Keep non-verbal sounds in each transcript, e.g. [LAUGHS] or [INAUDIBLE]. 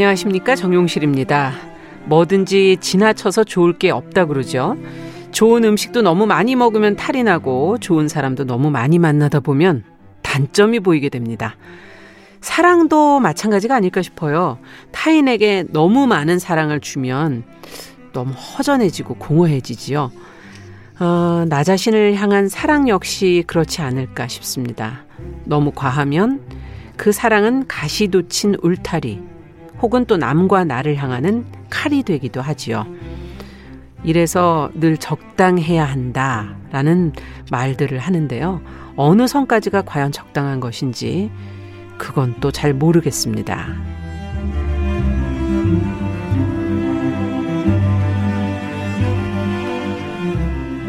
안녕하십니까 정용실입니다. 뭐든지 지나쳐서 좋을 게 없다 그러죠. 좋은 음식도 너무 많이 먹으면 탈이 나고 좋은 사람도 너무 많이 만나다 보면 단점이 보이게 됩니다. 사랑도 마찬가지가 아닐까 싶어요. 타인에게 너무 많은 사랑을 주면 너무 허전해지고 공허해지지요. 어, 나 자신을 향한 사랑 역시 그렇지 않을까 싶습니다. 너무 과하면 그 사랑은 가시돋친 울타리 혹은 또 남과 나를 향하는 칼이 되기도 하지요. 이래서 늘 적당해야 한다라는 말들을 하는데요. 어느 선까지가 과연 적당한 것인지 그건 또 잘 모르겠습니다.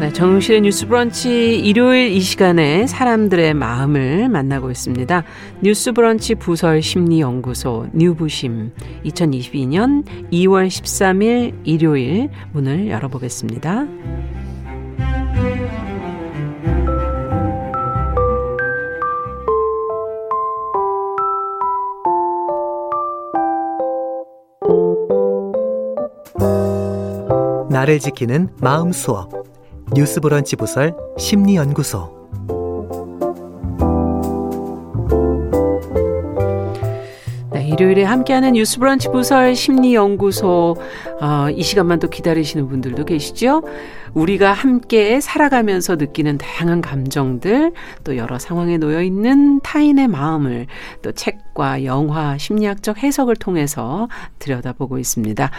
네, 정실의 뉴스 브런치 일요일 이 시간에 사람들의 마음을 만나고 있습니다. 뉴스 브런치 부설 심리 연구소 뉴부심 2022년 2월 13일 일요일 문을 열어보겠습니다. 나를 지키는 마음 수업 뉴스브런치 부설 심리연구소 네, 일요일에 함께하는 뉴스브런치 부설 심리연구소 어, 이 시간만 또 기다리시는 분들도 계시죠? 우리가 함께 살아가면서 느끼는 다양한 감정들 또 여러 상황에 놓여 있는 타인의 마음을 또 책과 영화 심리학적 해석을 통해서 들여다보고 있습니다.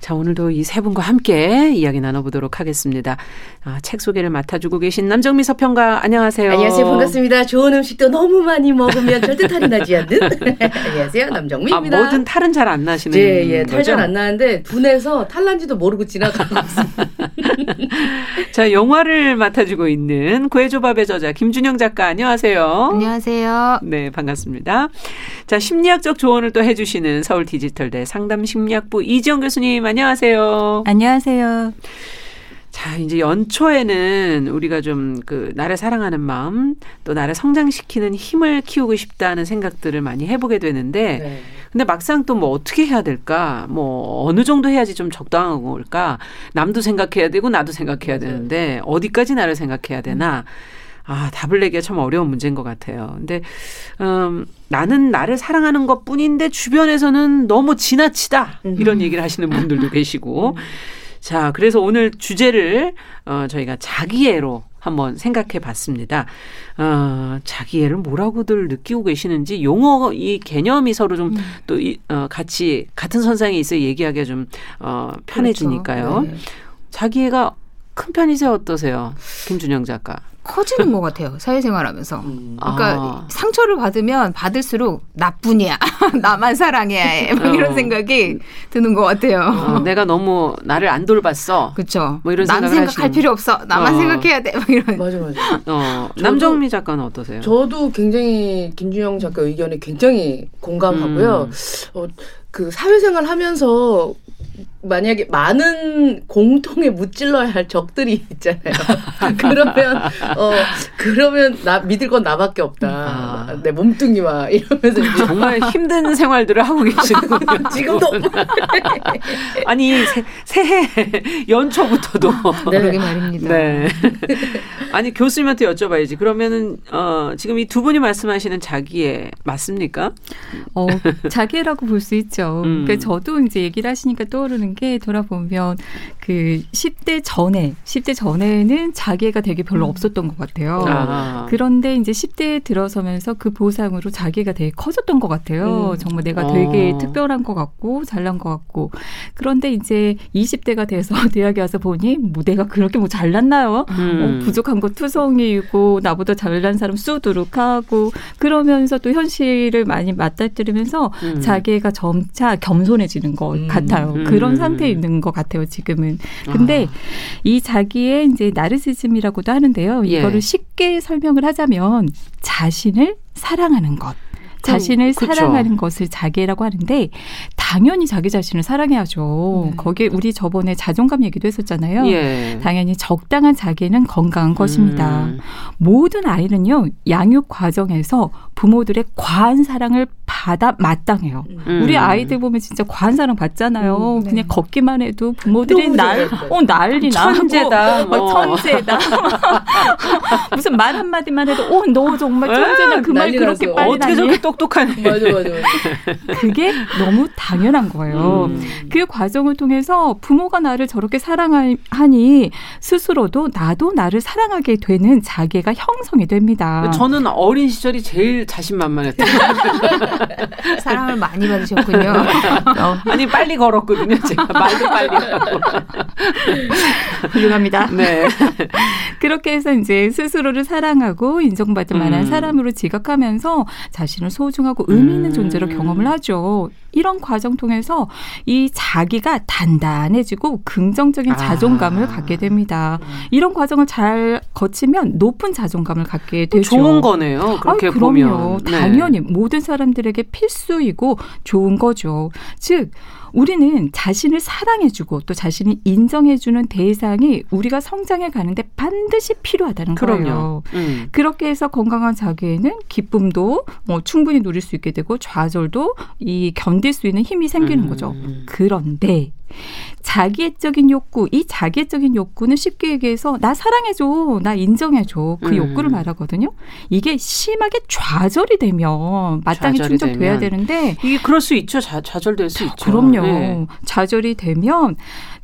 자, 오늘도 이 세 분과 함께 이야기 나눠보도록 하겠습니다. 아, 책 소개를 맡아주고 계신 남정미 서평가 안녕하세요. 안녕하세요. 반갑습니다. 좋은 음식도 너무 많이 먹으면 절대 탈이 나지 않는. [LAUGHS] 안녕하세요. 남정미입니다. 아, 뭐든 탈은 잘 안 나시는 예, 예. 탈 잘 안 나는데 분해서 탈난지도 모르고 지나가고 있습니다. [LAUGHS] 자, 영화를 맡아주고 있는 구해조밥의 저자 김준영 작가 안녕하세요. 안녕하세요. 네, 반갑습니다. 자, 심리학적 조언을 또 해주시는 서울 디지털대 상담 심리학부 이지영 교수님 안녕하세요. 안녕하세요. 자, 이제 연초에는 우리가 좀 그 나를 사랑하는 마음 또 나를 성장시키는 힘을 키우고 싶다는 생각들을 많이 해보게 되는데 네. 근데 막상 또 뭐 어떻게 해야 될까? 뭐 어느 정도 해야지 좀 적당한 걸까? 남도 생각해야 되고 나도 생각해야 되는데 어디까지 나를 생각해야 되나? 아, 답을 내기가 참 어려운 문제인 것 같아요. 근데, 음, 나는 나를 사랑하는 것 뿐인데 주변에서는 너무 지나치다. 이런 얘기를 하시는 분들도 [LAUGHS] 계시고. 자, 그래서 오늘 주제를, 어, 저희가 자기애로 한번 생각해 봤습니다. 어, 자기애를 뭐라고들 느끼고 계시는지 용어 이 개념이 서로 좀또 음. 어, 같이 같은 선상에 있어 얘기하기가 좀 어, 편해지니까요. 그렇죠. 네. 자기애가 큰 편이세요? 어떠세요? 김준영 작가. 커지는 것 같아요. 사회생활하면서. 음. 그러니까 아. 상처를 받으면 받을수록 나뿐이야. [LAUGHS] 나만 사랑해야 해. 막 이런 어. 생각이 드는 것 같아요. 어, 내가 너무 나를 안 돌봤어. 그렇죠. 뭐 이런 난 생각할 하시는. 필요 없어. 나만 어. 생각해야 돼. 막 이런. 맞아 맞아. 어, 남정미 작가는 어떠세요? 저도 굉장히 김준영 작가 의견에 굉장히 공감하고요. 음. 어, 그 사회생활 하면서 만약에 많은 공통에 무찔러야 할 적들이 있잖아요. [LAUGHS] 그러면 어 그러면 나 믿을 건 나밖에 없다. 아. 내 몸뚱이와 이러면서 정말 힘든 생활들을 하고 계시는군요. [LAUGHS] 지금도 [LAUGHS] 아니 새, 새해 연초부터도 네. 그러게 말입니다. 네. 아니 교수님한테 여쭤봐야지. 그러면은 어 지금 이 두 분이 말씀하시는 자기애 맞습니까? 어 자기애라고 볼 수 있죠. 음. 그러니까 저도 이제 얘기를 하시니까 떠오르는 게 돌아보면 그 10대 전에 10대 전에는 자기애가 되게 별로 음. 없었던 것 같아요. 아. 그런데 이제 10대에 들어서면서 그 보상으로 자기가 되게 커졌던 것 같아요. 음. 정말 내가 되게 어. 특별한 것 같고 잘난 것 같고 그런데 이제 20대가 돼서 [LAUGHS] 대학에 와서 보니 뭐 내가 그렇게 뭐 잘났나요? 음. 어, 부족한 거 투성이고 나보다 잘난 사람 쑥두룩하고 그러면서 또 현실을 많이 맞닥뜨리면서 음. 자기가 점차 겸손해지는 것 음. 같아요. 음. 그런 상태에 있는 것 같아요, 지금은. 근데 아. 이 자기의 이제 나르시즘이라고도 하는데요. 예. 이거를 쉽게 설명을 하자면 자신을 사랑하는 것. 자신을 그쵸. 사랑하는 것을 자기라고 하는데 당연히 자기 자신을 사랑해야죠. 네. 거기에 우리 저번에 자존감 얘기도 했었잖아요. 예. 당연히 적당한 자기는 건강한 것입니다. 음. 모든 아이는요 양육 과정에서 부모들의 과한 사랑을 받아 마땅해요. 음. 우리 아이들 보면 진짜 과한 사랑 받잖아요. 음, 네. 그냥 걷기만 해도 부모들이 날, 어 난리 나. 천재다. 뭐. 천재다. [LAUGHS] 무슨 말 한마디만 해도, 어, 너 정말 천재다. 그 말 그렇게 빨리 어떻게 저렇게 똑똑하니? [LAUGHS] 맞아, 맞아, 맞아. 그게 너무 당연한 거예요. 음. 그 과정을 통해서 부모가 나를 저렇게 사랑하니 스스로도 나도 나를 사랑하게 되는 자기가 형성이 됩니다. 저는 어린 시절이 제일 자신만만했던 [LAUGHS] 사랑을 많이 받으셨군요. [LAUGHS] 어. 아니 빨리 걸었거든요. 제가 말도 빨리 하고. 훌륭합니다. [LAUGHS] 네. 그렇게 해서 이제 스스로를 사랑하고 인정받을 만한 음. 사람으로 지각하면서 자신을 소중하고 의미 있는 음. 존재로 경험을 하죠. 이런 과정 통해서 이 자기가 단단해지고 긍정적인 아. 자존감을 아. 갖게 됩니다. 이런 과정을 잘 거치면 높은 자존감을 갖게 되죠. 좋은 거네요. 그렇게 아, 그럼요. 보면. 네. 당연히 모든 사람들에게 필수이고 좋은 거죠. 즉 우리는 자신을 사랑해주고 또 자신이 인정해주는 대상이 우리가 성장해 가는데 반드시 필요하다는 그럼요. 거예요. 음. 그렇게 해서 건강한 자기에는 기쁨도 뭐 충분히 누릴 수 있게 되고 좌절도 이 견딜 수 있는 힘이 생기는 음. 거죠. 그런데 자기애적인 욕구, 이 자기애적인 욕구는 쉽게 얘기해서 나 사랑해줘, 나 인정해줘 그 음. 욕구를 말하거든요. 이게 심하게 좌절이 되면 마땅히 충족돼야 되는데 이게 그럴 수 있죠. 좌, 절될 수 있죠. 그럼요. 네. 좌절이 되면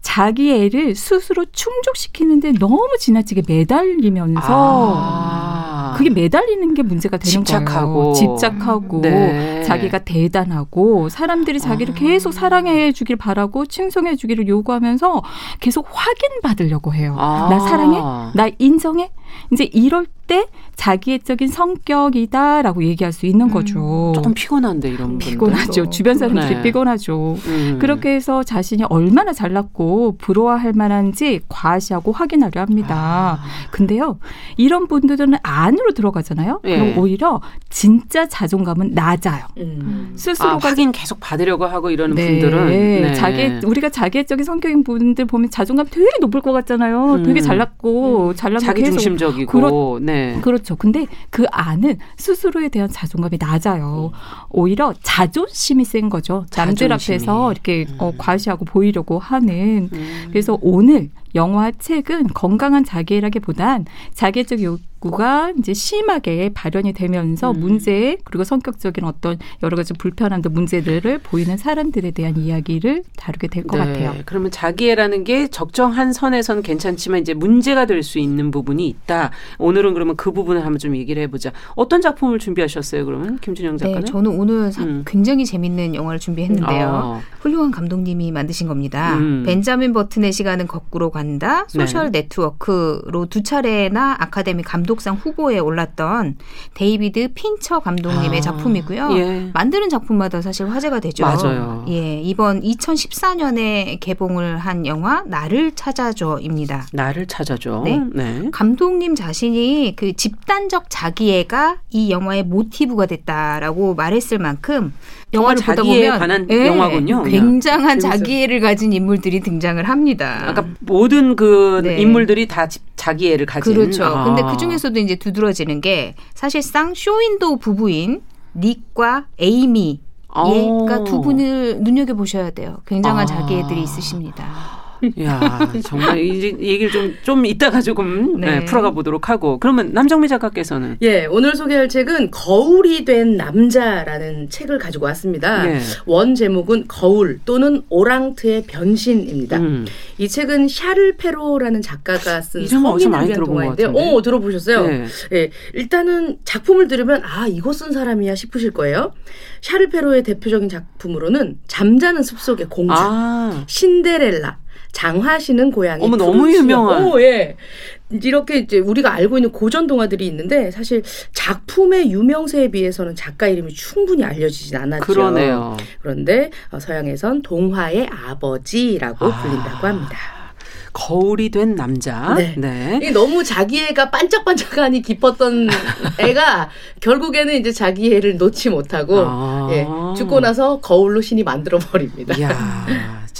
자기 애를 스스로 충족시키는데 너무 지나치게 매달리면서 아. 그게 매달리는 게 문제가 되는 집착하고. 거예요. 집착하고 네. 자기가 대단하고 사람들이 자기를 아. 계속 사랑해 주길 바라고 칭송해 주기를 요구하면서 계속 확인받으려고 해요. 아. 나 사랑해? 나 인정해? 이제 이럴 때 자기애적인 성격이다라고 얘기할 수 있는 음. 거죠. 조금 피곤한데 이런 피곤하죠. 주변 사람들이 네. 피곤하죠. 음. 그렇게 해서 자신이 얼마나 잘났고 부러워할 만한지 과시하고 확인하려 합니다. 아. 근데요, 이런 분들은 안으로 들어가잖아요. 네. 그럼 오히려 진짜 자존감은 낮아요. 음. 스스로가 아, 확인 계속 받으려고 하고 이러는 네. 분들은 네. 자기 우리가 자기애적인 성격인 분들 보면 자존감 되게 높을 것 같잖아요. 되게 음. 잘났고 음. 잘났고 자기 중심적 이고 그렇, 네. 그렇죠. 근데 그 안은 스스로에 대한 자존감이 낮아요. 오히려 자존심이 센 거죠. 남들 자존심이. 앞에서 이렇게 어, 음. 과시하고 보이려고 하는. 음. 그래서 오늘 영화 책은 건강한 자기라기보단 자기적 욕 구가 이제 심하게 발현이 되면서 음. 문제 그리고 성격적인 어떤 여러 가지 불편함도 문제들을 보이는 사람들에 대한 이야기를 다루게 될것 네. 같아요. 그러면 자기애라는 게 적정한 선에선 괜찮지만 이제 문제가 될 수 있는 부분이 있다. 오늘은 그러면 그 부분을 한번 좀 얘기를 해보자. 어떤 작품을 준비하셨어요? 그러면 김준영 작가는? 네, 저는 오늘 음. 굉장히 재밌는 영화를 준비했는데요. 아. 훌륭한 감독님이 만드신 겁니다. 음. 벤자민 버튼의 시간은 거꾸로 가. 간다 소셜 네. 네트워크로 두 차례나 아카데미 감독상 후보에 올랐던 데이비드 핀처 감독님의 아, 작품이고요. 예. 만드는 작품마다 사실 화제가 되죠. 맞아요. 예, 이번 2014년에 개봉을 한 영화 나를 찾아줘입니다. 나를 찾아줘. 네. 네. 감독님 자신이 그 집단적 자기애가 이 영화의 모티브가 됐다라고 말했을 만큼 영화를 보다 보면 관한 예, 영화군요. 굉장한 자기애를 가진 인물들이 등장을 합니다. 아까 모든 그 네. 인물들이 다 자기애를 가진. 그렇죠. 아. 근데 그 중에서도 이제 두드러지는 게 사실상 쇼윈도 부부인 닉과 에이미 얘가 두 분을 눈여겨 보셔야 돼요. 굉장한 아. 자기애들이 있으십니다. [LAUGHS] 야 정말 이 얘기를 좀, 좀 이따가 조금 네. 네, 풀어가 보도록 하고. 그러면 남정미 작가께서는? 예, 오늘 소개할 책은 거울이 된 남자라는 책을 가지고 왔습니다. 예. 원 제목은 거울 또는 오랑트의 변신입니다. 음. 이 책은 샤를 페로라는 작가가 쓴 성인을 위한 동화인데요. 오, 들어보셨어요? 네. 예, 일단은 작품을 들으면 아, 이거 쓴 사람이야 싶으실 거예요. 샤를 페로의 대표적인 작품으로는 잠자는 숲속의 공주, 아. 신데렐라, 장화시는 고양이. 어머 너무 유명한. 오, 예. 이렇게 이제 우리가 알고 있는 고전 동화들이 있는데 사실 작품의 유명세에 비해서는 작가 이름이 충분히 알려지진 않았죠. 그러네요. 그런데 어, 서양에선 동화의 아버지라고 아. 불린다고 합니다. 거울이 된 남자. 네. 네. 너무 자기 애가 반짝반짝하니 깊었던 [LAUGHS] 애가 결국에는 이제 자기 애를 놓지 못하고 아. 예, 죽고 나서 거울로 신이 만들어 버립니다.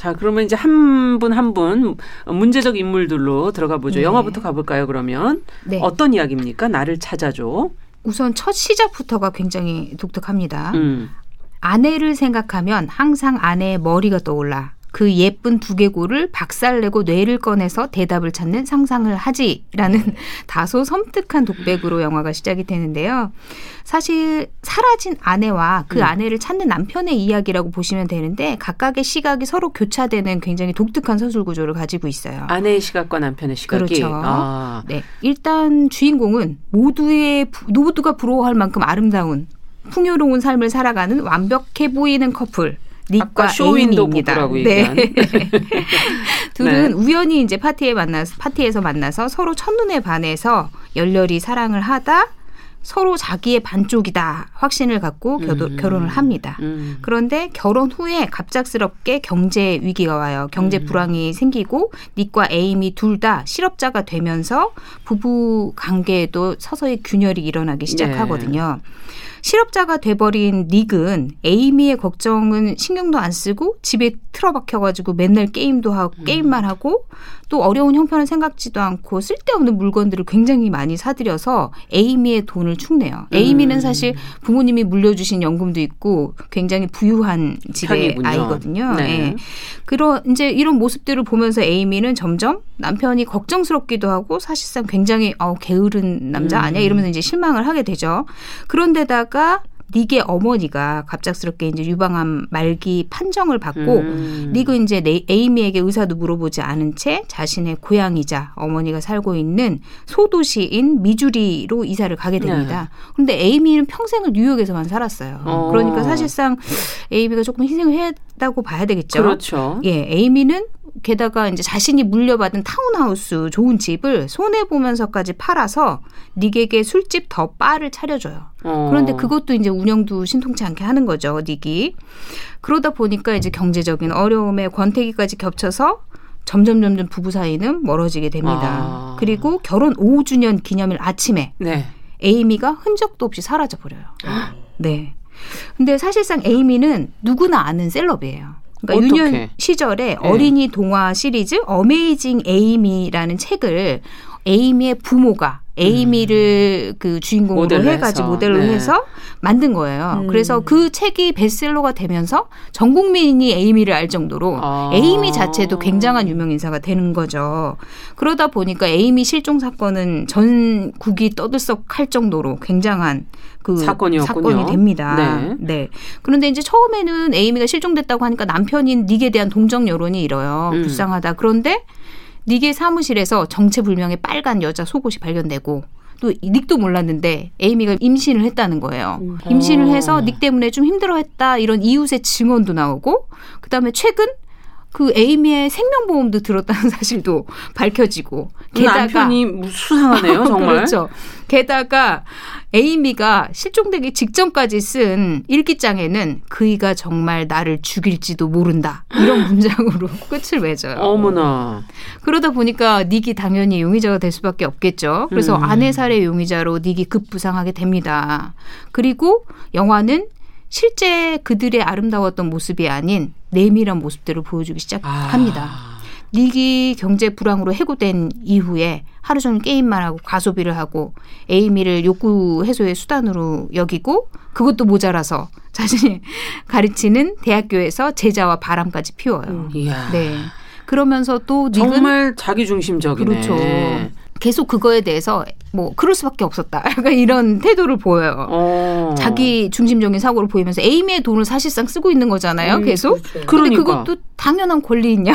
자, 그러면 이제 한분 한분 한 분 문제적 인물들로 들어가 보죠. 네. 영화부터 가볼까요, 그러면? 네. 어떤 이야기입니까? 나를 찾아줘. 우선 첫 시작부터가 굉장히 독특합니다. 음. 아내를 생각하면 항상 아내의 머리가 떠올라. 그 예쁜 두개골을 박살내고 뇌를 꺼내서 대답을 찾는 상상을 하지라는 [LAUGHS] 다소 섬뜩한 독백으로 영화가 시작이 되는데요. 사실 사라진 아내와 그 음. 아내를 찾는 남편의 이야기라고 보시면 되는데 각각의 시각이 서로 교차되는 굉장히 독특한 서술 구조를 가지고 있어요. 아내의 시각과 남편의 시각이 그렇죠. 아. 네, 일단 주인공은 모두의 모두가 부러워할 만큼 아름다운 풍요로운 삶을 살아가는 완벽해 보이는 커플. 닉과 쇼윈도입니다. 네. [LAUGHS] 둘은 네. 우연히 이제 파티에 만나서 파티에서 만나서 서로 첫눈에 반해서 열렬히 사랑을 하다 서로 자기의 반쪽이다 확신을 갖고 음. 결혼을 합니다. 음. 그런데 결혼 후에 갑작스럽게 경제 위기가 와요. 경제 음. 불황이 생기고 닉과 에임이 둘 다 실업자가 되면서 부부 관계에도 서서히 균열이 일어나기 시작하거든요. 네. 실업자가 돼버린 닉은 에이미의 걱정은 신경도 안 쓰고 집에 틀어박혀가지고 맨날 게임도 하고 음. 게임만 하고 또 어려운 형편을 생각지도 않고 쓸데없는 물건들을 굉장히 많이 사들여서 에이미의 돈을 축내요. 음. 에이미는 사실 부모님이 물려주신 연금도 있고 굉장히 부유한 집의 편이군요. 아이거든요. 네. 네. 그런 이제 이런 모습들을 보면서 에이미는 점점 남편이 걱정스럽기도 하고 사실상 굉장히 어 게으른 남자 아니야 음. 이러면서 이제 실망을 하게 되죠. 그런데다가 닉의 어머니가 갑작스럽게 이제 유방암 말기 판정을 받고 음. 닉은 이제 에이미에게 의사도 물어보지 않은 채 자신의 고향이자 어머니가 살고 있는 소도시인 미주리로 이사를 가게 됩니다. 네. 그런데 에이미는 평생을 뉴욕에서만 살았어요. 어. 그러니까 사실상 에이미가 조금 희생을 했다고 봐야 되겠죠. 그렇죠. 예, 에이미는 게다가 이제 자신이 물려받은 타운하우스 좋은 집을 손해 보면서까지 팔아서 닉에게 술집 더 바를 차려줘요. 어. 그런데 그것도 이제 운영도 신통치 않게 하는 거죠, 닉이. 그러다 보니까 이제 경제적인 어려움에 권태기까지 겹쳐서 점점 점점 부부 사이는 멀어지게 됩니다. 아. 그리고 결혼 5주년 기념일 아침에 네. 에이미가 흔적도 없이 사라져 버려요. [GASPS] 네. 근데 사실상 에이미는 누구나 아는 셀럽이에요. 그러니까 어떡해. 유년 시절에 네. 어린이 동화 시리즈 어메이징 에이미라는 책을 에이미의 부모가 에이미를 음. 그 주인공으로 해가지고 모델로 네. 해서 만든 거예요. 음. 그래서 그 책이 베스트셀러가 되면서 전 국민이 에이미를 알 정도로 아. 에이미 자체도 굉장한 유명 인사가 되는 거죠. 그러다 보니까 에이미 실종 사건은 전국이 떠들썩할 정도로 굉장한 그 사건이었군요. 사건이 됩니다. 네. 네. 그런데 이제 처음에는 에이미가 실종됐다고 하니까 남편인 닉에 대한 동정 여론이 일어요. 음. 불쌍하다. 그런데 닉의 사무실에서 정체불명의 빨간 여자 속옷이 발견되고 또 닉도 몰랐는데 에이미가 임신을 했다는 거예요. 음. 임신을 해서 닉 때문에 좀 힘들어했다 이런 이웃의 증언도 나오고 그다음에 최근 그 에이미의 생명보험도 들었다는 [LAUGHS] 사실도 밝혀지고 게다가 남편이 수상하네요 [LAUGHS] 정말 그렇죠. 게다가 에이미가 실종되기 직전까지 쓴 일기장에는 그이가 정말 나를 죽일지도 모른다 이런 [GASPS] 문장으로 [LAUGHS] 끝을 맺어요. 어머나. 그러다 보니까 닉이 당연히 용의자가 될 수밖에 없겠죠. 그래서 음. 아내 살해 용의자로 닉이 급부상하게 됩니다. 그리고 영화는 실제 그들의 아름다웠던 모습이 아닌 내밀한 모습들을 보여주기 시작합니다. 아. 닉이 경제 불황으로 해고된 이후에 하루 종일 게임만 하고 과소비를 하고 에이미를 욕구 해소의 수단으로 여기고 그것도 모자라서 자신이 [LAUGHS] 가르치는 대학교에서 제자와 바람까지 피워요. 음. 네. 그러면서 또 정말 자기 중심적이네. 그렇죠. 계속 그거에 대해서 뭐 그럴 수밖에 없었다. [LAUGHS] 약간 이런 태도를 보여요. 어. 자기 중심적인 사고를 보이면서 에이미의 돈을 사실상 쓰고 있는 거잖아요. 음, 계속. 그렇죠. 그런데 그러니까. 그것도 당연한 권리있냐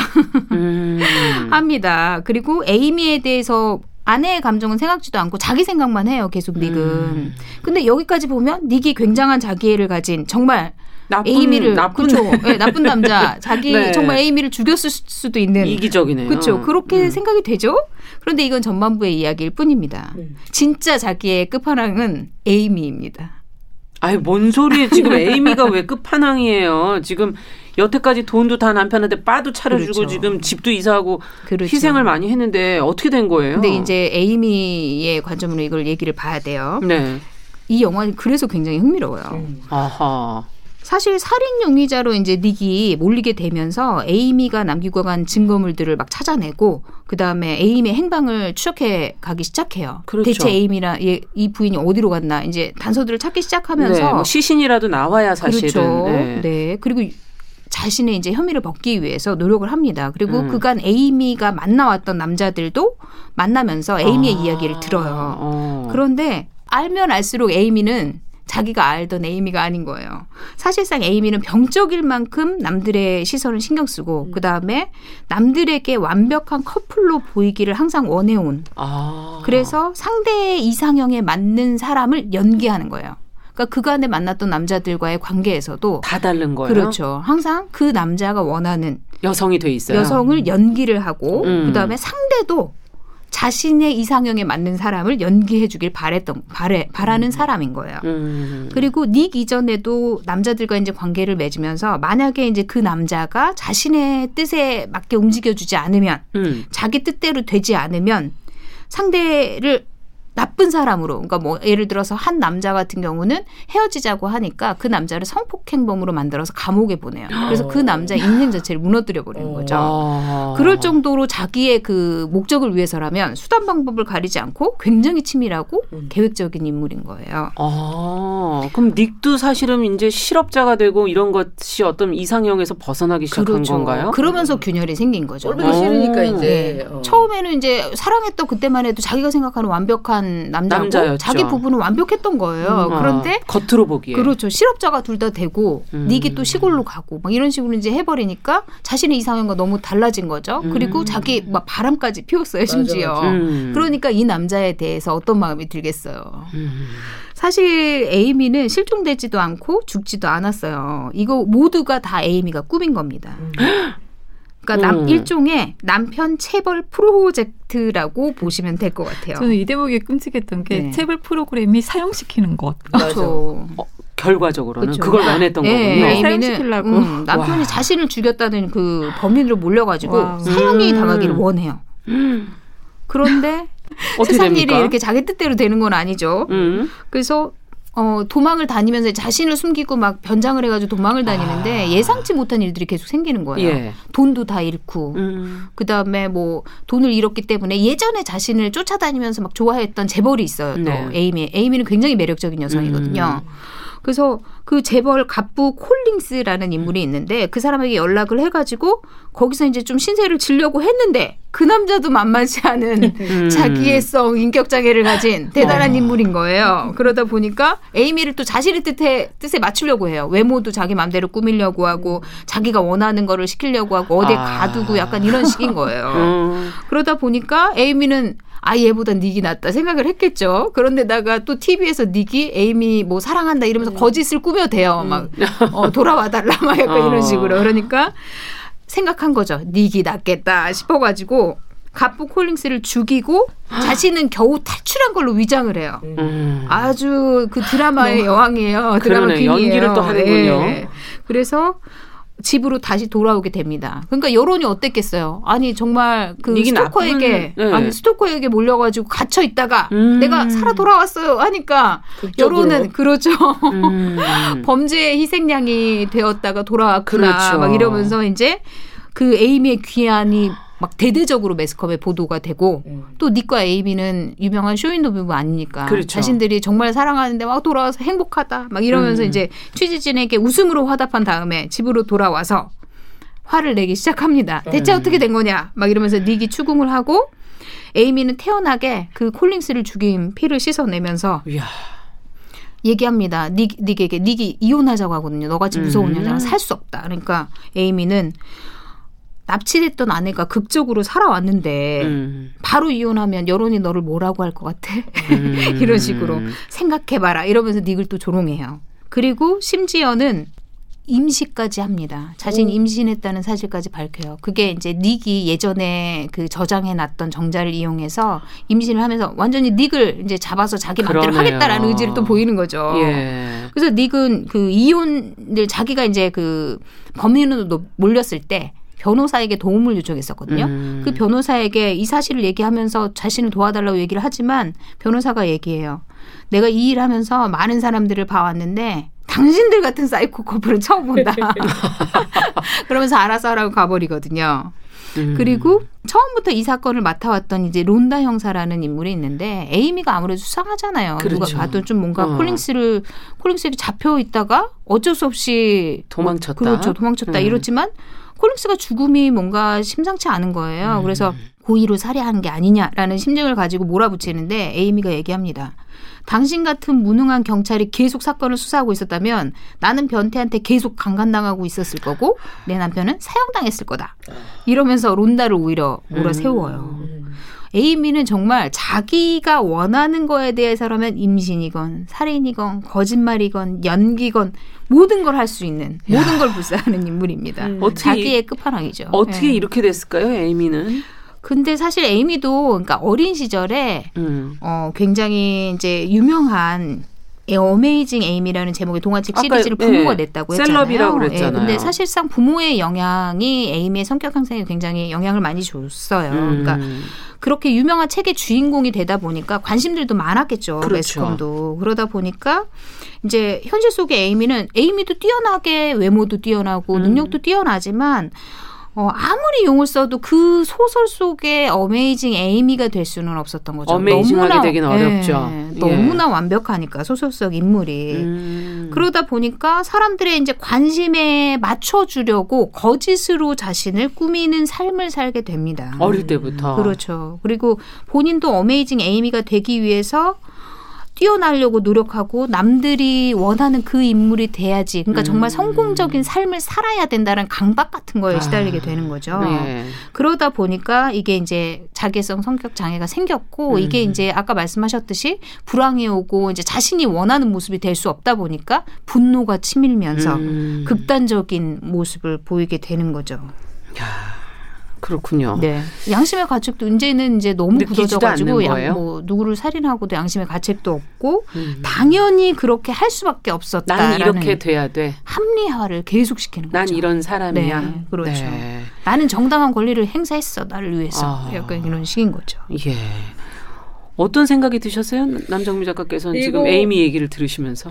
음. [LAUGHS] 합니다. 그리고 에이미에 대해서 아내의 감정은 생각지도 않고 자기 생각만 해요. 계속 닉은. 음. 근데 여기까지 보면 닉이 굉장한 자기애를 가진 정말 나쁜, 에이미를 나쁜 그쵸, 네, [LAUGHS] 나쁜 남자 자기 네. 정말 에이미를 죽였을 수도 있는 이기적이네요. 그렇죠. 그렇게 음. 생각이 되죠. 그런데 이건 전반부의 이야기일 뿐입니다. 음. 진짜 자기의 끝판왕은 에이미입니다. 아이 뭔 소리에 지금 [LAUGHS] 에이미가 왜 끝판왕이에요. 지금 여태까지 돈도 다 남편한테 빠도 차려주고 그렇죠. 지금 집도 이사하고 그렇죠. 희생을 많이 했는데 어떻게 된 거예요? 근데 이제 에이미의 관점으로 이걸 얘기를 봐야 돼요. 네. 이 영화는 그래서 굉장히 흥미로워요. 음. 아하. 사실 살인 용의자로 이제 닉이 몰리게 되면서 에이미가 남기고 간 증거물들을 막 찾아내고 그 다음에 에이미의 행방을 추적해 가기 시작해요. 그렇죠. 대체 에이미랑 이 부인이 어디로 갔나 이제 단서들을 찾기 시작하면서 네, 뭐 시신이라도 나와야 사실은. 그렇죠. 네. 네. 그리고 자신의 이제 혐의를 벗기 위해서 노력을 합니다. 그리고 음. 그간 에이미가 만나왔던 남자들도 만나면서 에이미의 아. 이야기를 들어요. 어. 그런데 알면 알수록 에이미는 자기가 알던 에이미가 아닌 거예요. 사실상 에이미는 병적일 만큼 남들의 시선을 신경 쓰고 음. 그 다음에 남들에게 완벽한 커플로 보이기를 항상 원해온. 아. 그래서 상대의 이상형에 맞는 사람을 연기하는 거예요. 그러니까 그간에 만났던 남자들과의 관계에서도 다 다른 거예요. 그렇죠. 항상 그 남자가 원하는 여성이 돼 있어요. 여성을 연기를 하고 음. 그다음에 상대도 자신의 이상형에 맞는 사람을 연기해 주길 바랬던 바래 바라는 음. 사람인 거예요. 음. 그리고 닉 이전에도 남자들과 이제 관계를 맺으면서 만약에 이제 그 남자가 자신의 뜻에 맞게 움직여 주지 않으면 음. 자기 뜻대로 되지 않으면 상대를 나쁜 사람으로 그러니까 뭐 예를 들어서 한 남자 같은 경우는 헤어지자고 하니까 그 남자를 성폭행범으로 만들어서 감옥에 보내요. 그래서 그 남자 인생 자체를 무너뜨려 버리는 거죠. 아. 그럴 정도로 자기의 그 목적을 위해서라면 수단 방법을 가리지 않고 굉장히 치밀하고 음. 계획적인 인물인 거예요. 아, 그럼 닉도 사실은 이제 실업자가 되고 이런 것이 어떤 이상형에서 벗어나기 시작한 그렇죠. 건가요? 그러면서 균열이 생긴 거죠. 꼴보기 싫으니까 이제 네. 어. 처음에는 이제 사랑했던 그때만 해도 자기가 생각하는 완벽한 남자고 남자였죠. 자기 부분은 완벽했던 거예요. 음, 그런데 아, 겉으로 보기에 그렇죠. 실업자가 둘 다 되고 음. 닉이 또 시골로 가고 막 이런 식으로 이제 해버리니까 자신의 이상형과 너무 달라진 거죠. 음. 그리고 자기 막 바람까지 피웠어요 심지어. 맞아, 맞아. 음. 그러니까 이 남자에 대해서 어떤 마음이 들겠어요. 음. 사실 에이미는 실종되지도 않고 죽지도 않았어요. 이거 모두가 다 에이미가 꾸민 겁니다. 음. 그러니까 남, 음. 일종의 남편 체벌 프로젝트라고 보시면 될 것 같아요. 저는 이 대목이 끔찍했던 게 네. 체벌 프로그램이 사용시키는 것. 그렇죠. 어, 결과적으로는 그렇죠. 그걸 원했던 네, 거군요. 네, 사용시키려고 음, 남편이 와. 자신을 죽였다는 그 범인으로 몰려가지고 와. 사형이 음. 당하기를 원해요. 음. 그런데 세상 일이 이렇게 자기 뜻대로 되는 건 아니죠. 음. 그래서 어, 도망을 다니면서 자신을 숨기고 막 변장을 해가지고 도망을 다니는데 아. 예상치 못한 일들이 계속 생기는 거예요. 예. 돈도 다 잃고, 음. 그 다음에 뭐 돈을 잃었기 때문에 예전에 자신을 쫓아다니면서 막 좋아했던 재벌이 있어요. 또 네. 에이미. 에이미는 굉장히 매력적인 여성이거든요. 음. 그래서 그 재벌 갑부 콜링스라는 인물이 있는데 그 사람에게 연락을 해가지고 거기서 이제 좀 신세를 지려고 했는데 그 남자도 만만치 않은 음. [LAUGHS] 자기애성 인격 장애를 가진 대단한 어. 인물인 거예요. 그러다 보니까 에이미를 또 자신의 뜻에 뜻에 맞추려고 해요. 외모도 자기 맘대로 꾸밀려고 하고 자기가 원하는 거를 시키려고 하고 어디 아. 가두고 약간 이런 식인 거예요. 음. 그러다 보니까 에이미는 아 얘보다 닉이 낫다 생각을 했겠죠. 그런데다가 또 TV에서 닉이 에이미 뭐 사랑한다 이러면서 음. 거짓을 꾸며대요. 음. 막 어, 돌아와 달라 막 [LAUGHS] 약간 어. 이런 식으로. 그러니까 생각한 거죠. 닉이 낫겠다 싶어가지고 갑부 콜링스를 죽이고 자신은 겨우 탈출한 걸로 위장을 해요. 음. 아주 그 드라마의 여왕이에요. 드라마 퀸이에요. 연기를 또 하는군요. 네. 그래서 집으로 다시 돌아오게 됩니다. 그러니까 여론이 어땠겠어요? 아니 정말 그 스토커에게 네. 아니 스토커에게 몰려가지고 갇혀 있다가 음. 내가 살아 돌아왔어요 하니까 극적으로. 여론은 [LAUGHS] 그렇죠. 음. 범죄의 희생양이 되었다가 돌아왔구나 그렇죠. 막 이러면서 이제 그 에이미의 귀환이 막 대대적으로 매스컴에 보도가 되고 음. 또 닉과 에이미는 유명한 쇼윈도뷰 아니니까 그렇죠. 자신들이 정말 사랑하는데 막 돌아와서 행복하다 막 이러면서 음. 이제 취재진에게 웃음으로 화답한 다음에 집으로 돌아와서 화를 내기 시작합니다. 대체 음. 어떻게 된 거냐 막 이러면서 닉이 추궁을 하고 에이미는 태어나게 그 콜링스를 죽인 피를 씻어내면서 이야. 얘기합니다. 닉, 닉에게 닉이 이혼하자고 하거든요. 너같이 무서운 음. 여자랑 살 수 없다. 그러니까 에이미는 납치됐던 아내가 극적으로 살아왔는데 음. 바로 이혼하면 여론이 너를 뭐라고 할 것 같아? 음. [LAUGHS] 이런 식으로 생각해봐라 이러면서 닉을 또 조롱해요. 그리고 심지어는 임시까지 합니다. 자신이 임신했다는 사실까지 밝혀요. 그게 이제 닉이 예전에 그 저장해 놨던 정자를 이용해서 임신을 하면서 완전히 닉을 이제 잡아서 자기 마음대로 하겠다라는 의지를 또 보이는 거죠. 예. 그래서 닉은 그 이혼을 자기가 이제 그 범인으로 몰렸을 때 변호사에게 도움을 요청했었거든요. 음. 그 변호사에게 이 사실을 얘기하면서 자신을 도와달라고 얘기를 하지만 변호사가 얘기해요. 내가 이 일 하면서 많은 사람들을 봐왔는데 당신들 같은 사이코 커플은 처음 본다. [LAUGHS] [LAUGHS] 그러면서 알아서 하라고 가버리거든요. 음. 그리고 처음부터 이 사건을 맡아왔던 이제 론다 형사라는 인물이 있는데 에이미가 아무래도 수상하잖아요. 그렇죠. 누가 봐도 좀 뭔가 어. 콜링스를 콜링스를 잡혀 있다가 어쩔 수 없이 도망쳤다. 그렇죠. 도망쳤다. 음. 이렇지만 콜링스가 죽음이 뭔가 심상치 않은 거예요. 음. 그래서 고의로 살해한 게 아니냐라는 심증을 가지고 몰아붙이는데 에이미가 얘기합니다. 당신 같은 무능한 경찰이 계속 사건을 수사하고 있었다면 나는 변태한테 계속 강간당하고 있었을 거고 내 남편은 사형당했을 거다. 이러면서 론다를 오히려 몰아세워요. 음. 에이미는 정말 자기가 원하는 거에 대해서라면 임신이건 살인이건 거짓말이건 연기건 모든 걸 할 수 있는 모든 걸 불사하는 인물입니다. 음. 자기의 끝판왕이죠. 어떻게 네. 이렇게 됐을까요, 에이미는? 근데 사실 에이미도 그러니까 어린 시절에 음. 어 굉장히 이제 유명한 어메이징 에이미라는 제목의 동화책 시리즈를 부모가 네. 냈다고 했잖아요. 셀럽이라고 그랬잖아요. 네, 근데 사실상 부모의 영향이 에이미의 성격 형성에 굉장히 영향을 많이 줬어요. 음. 그러니까 그렇게 유명한 책의 주인공이 되다 보니까 관심들도 많았겠죠. 그렇죠. 매스컴도. 그러다 보니까 이제 현실 속의 에이미는 에이미도 뛰어나게 외모도 뛰어나고 음. 능력도 뛰어나지만 어, 아무리 용을 써도 그 소설 속에 어메이징 에이미가 될 수는 없었던 거죠. 너무나, 되긴 어렵죠. 예, 너무나 완벽하니까 소설 속 인물이. 음. 그러다 보니까 사람들의 이제 관심에 맞춰주려고 거짓으로 자신을 꾸미는 삶을 살게 됩니다. 어릴 때부터. 그렇죠. 그리고 본인도 어메이징 에이미가 되기 위해서 뛰어나려고 노력하고 남들이 원하는 그 인물이 돼야지. 그러니까 정말 음. 성공적인 삶을 살아야 된다는 강박 같은 거에 아. 시달리게 되는 거죠. 네. 그러다 보니까 이게 이제 자기성 성격 장애가 생겼고 음. 이게 이제 아까 말씀하셨듯이 불황이 오고 이제 자신이 원하는 모습이 될 수 없다 보니까 분노가 치밀면서 음. 극단적인 모습을 보이게 되는 거죠. 야. 그렇군요. 네. 양심의 가책도 이제는 이제 너무 굳어져가지고 뭐 누구를 살인하고도 양심의 가책도 없고 음. 당연히 그렇게 할 수밖에 없었다. 나는 이렇게 돼야 돼. 합리화를 계속시키는 난 거죠. 난 이런 사람이야. 네, 그렇죠. 네. 나는 정당한 권리를 행사했어 나를 위해서 아. 약간 이런 식인 거죠. 예. 어떤 생각이 드셨어요? 남정미 작가께서는 지금 에이미 얘기를 들으시면서.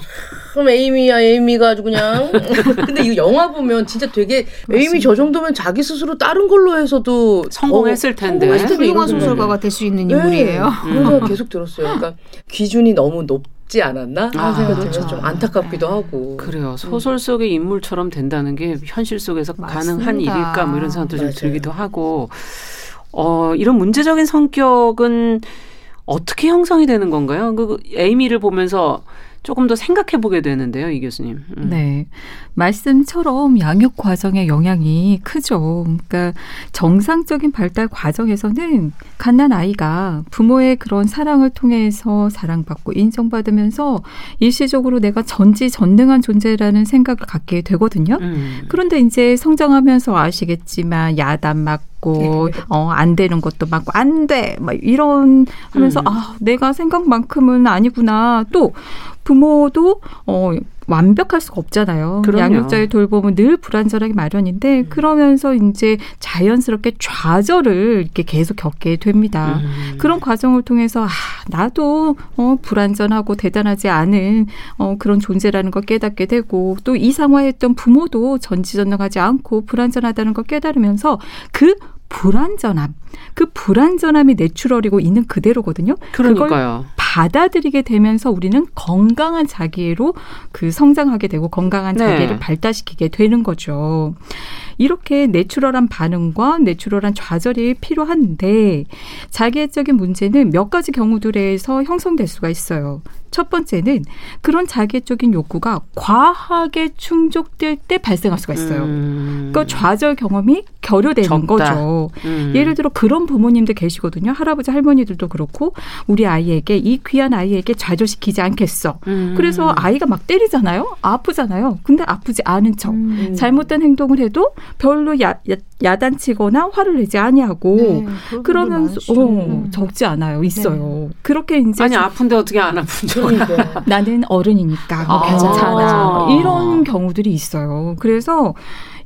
그럼 에이미야 에이미가 아주 그냥. [LAUGHS] 근데 이거 영화 보면 진짜 되게 맞습니다. 에이미 저 정도면 자기 스스로 다른 걸로 해서도 성공했을 텐데. 성공했을 텐데 훌륭한 소설가가 될 수 있는 인물이에요. 네. 그래서 계속 들었어요. 그러니까 기준이 너무 높. 지 않았나 아, 생각이 그렇죠. 좀 안타깝기도 하고 그래요 소설 속의 인물처럼 된다는 게 현실 속에서 맞습니다. 가능한 일일까 뭐 이런 생각도 좀 들기도 하고 어 이런 문제적인 성격은 어떻게 형성이 되는 건가요? 그 에이미를 보면서 조금 더 생각해 보게 되는데요, 이 교수님. 음. 네. 말씀처럼 양육 과정의 영향이 크죠. 그러니까 정상적인 발달 과정에서는 갓난 아이가 부모의 그런 사랑을 통해서 사랑받고 인정받으면서 일시적으로 내가 전지전능한 존재라는 생각을 갖게 되거든요. 음. 그런데 이제 성장하면서 아시겠지만 야단 맞고 어, 안 되는 것도 많고 안 돼. 막 이런 하면서 음. 아, 내가 생각만큼은 아니구나. 또 부모도 어 완벽할 수가 없잖아요. 그럼요. 양육자의 돌봄은 늘 불안전하기 마련인데 음. 그러면서 이제 자연스럽게 좌절을 이렇게 계속 겪게 됩니다. 음. 그런 과정을 통해서 아, 나도 어 불안전하고 대단하지 않은 어 그런 존재라는 걸 깨닫게 되고 또 이상화했던 부모도 전지전능하지 않고 불안전하다는 걸 깨달으면서 그 불안전함. 그 불안전함이 내추럴이고 있는 그대로거든요. 그러니까요. 받아들이게 되면서 우리는 건강한 자기로 그 성장하게 되고 건강한 네. 자기를 발달시키게 되는 거죠. 이렇게 내추럴한 반응과 내추럴한 좌절이 필요한데 자기애적인 문제는 몇 가지 경우들에서 형성될 수가 있어요. 첫 번째는 그런 자기애적인 욕구가 과하게 충족될 때 발생할 수가 있어요. 음. 그러니까 좌절 경험이 결여되는 적다. 거죠. 음. 예를 들어 그런 부모님들 계시거든요. 할아버지 할머니들도 그렇고 우리 아이에게 이 귀한 아이에게 좌절시키지 않겠어. 음. 그래서 아이가 막 때리잖아요. 아프잖아요. 근데 아프지 않은 척. 음. 잘못된 행동을 해도 별로 야, 야, 야단치거나 화를 내지 아니하고 네, 그러면서 어, 적지 않아요. 있어요. 네. 그렇게 이제 아니 아픈데 어떻게 안 아픈 줄 나는 어른이니까 뭐 아. 괜찮아. 이런 경우들이 있어요. 그래서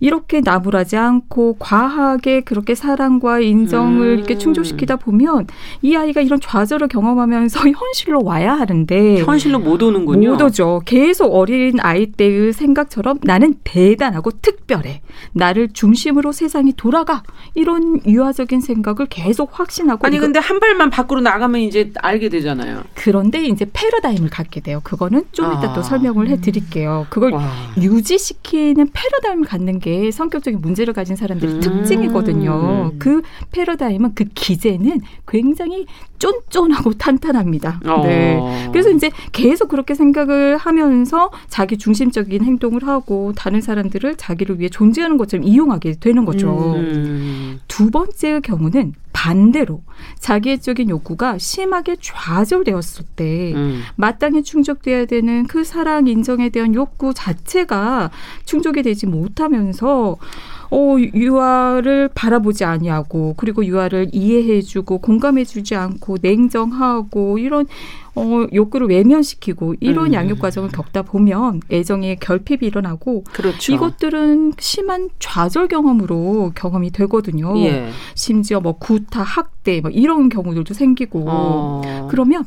이렇게 나불하지 않고 과하게 그렇게 사랑과 인정을 음. 이렇게 충족시키다 보면 이 아이가 이런 좌절을 경험하면서 [LAUGHS] 현실로 와야 하는데 현실로 못 오는군요. 못 오죠. 계속 어린 아이 때의 생각처럼 나는 대단하고 특별해. 나를 중심으로 세상이 돌아가. 이런 유아적인 생각을 계속 확신하고 아니 근데 한 발만 밖으로 나가면 이제 알게 되잖아요. 그런데 이제 패러다임을 갖게 돼요. 그거는 좀 이따 아. 또 설명을 해 드릴게요. 그걸 와. 유지시키는 패러다임을 갖는 게게 성격적인 문제를 가진 사람들의 음. 특징이거든요. 그 패러다임은 그 기제는 굉장히 쫀쫀하고 탄탄합니다. 어. 네. 그래서 이제 계속 그렇게 생각을 하면서 자기 중심적인 행동을 하고 다른 사람들을 자기를 위해 존재하는 것처럼 이용하게 되는 거죠. 음. 두 번째의 경우는 반대로 자기애적인 욕구가 심하게 좌절되었을 때 음. 마땅히 충족돼야 되는 그 사랑 인정에 대한 욕구 자체가 충족이 되지 못하면서 어, 유아를 바라보지 아니하고 그리고 유아를 이해해주고 공감해주지 않고 냉정하고 이런 어, 욕구를 외면시키고 이런 음. 양육 과정을 겪다 보면 애정의 결핍이 일어나고 그렇죠. 이것들은 심한 좌절 경험으로 경험이 되거든요. 예. 심지어 뭐 구타, 학대 뭐 이런 경우들도 생기고 어. 그러면